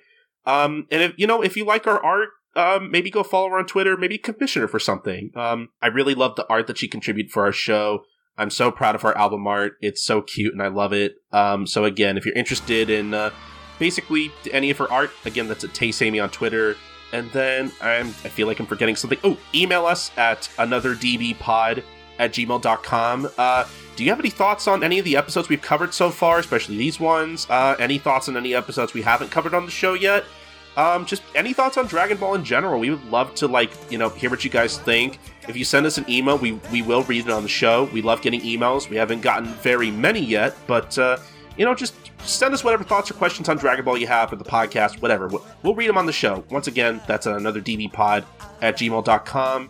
Um, and if you know, if you like our art, um, maybe go follow her on Twitter, maybe commission her for something. Um, I really love the art that she contributed for our show. I'm so proud of our album art. It's so cute and I love it. Um, so again, if you're interested in uh, basically any of her art, again, that's at Taysamey on Twitter. And then I'm, I feel like I'm forgetting something. Oh, email us at anotherdbpod at gmail.com. Uh, do you have any thoughts on any of the episodes we've covered so far, especially these ones? Uh, any thoughts on any episodes we haven't covered on the show yet? Um, just any thoughts on Dragon Ball in general? We would love to like you know hear what you guys think. If you send us an email, we we will read it on the show. We love getting emails. We haven't gotten very many yet, but uh, you know just send us whatever thoughts or questions on Dragon Ball you have for the podcast, whatever. We'll, read them on the show. Once again, that's another dbpod at gmail.com.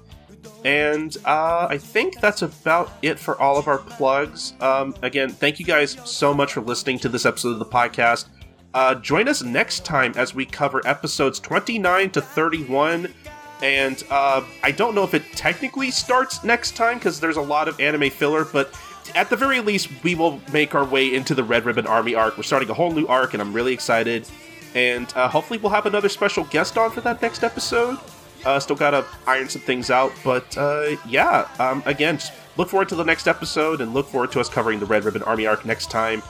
And uh, I think that's about it for all of our plugs. Um, again, thank you guys so much for listening to this episode of the podcast. Uh, join us next time as we cover episodes 29 to 31. And uh, I don't know if it technically starts next time because there's a lot of anime filler, but at the very least, we will make our way into the Red Ribbon Army arc. We're starting a whole new arc, and I'm really excited. And uh, hopefully, we'll have another special guest on for that next episode. Uh, still gotta iron some things out, but uh, yeah. Um, again, look forward to the next episode, and look forward to us covering the Red Ribbon Army arc next time.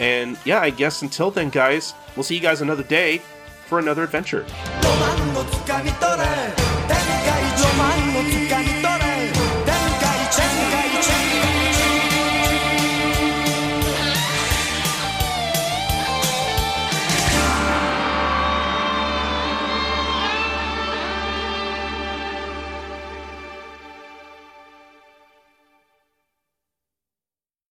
And yeah, I guess until then, guys, we'll see you guys another day for another adventure.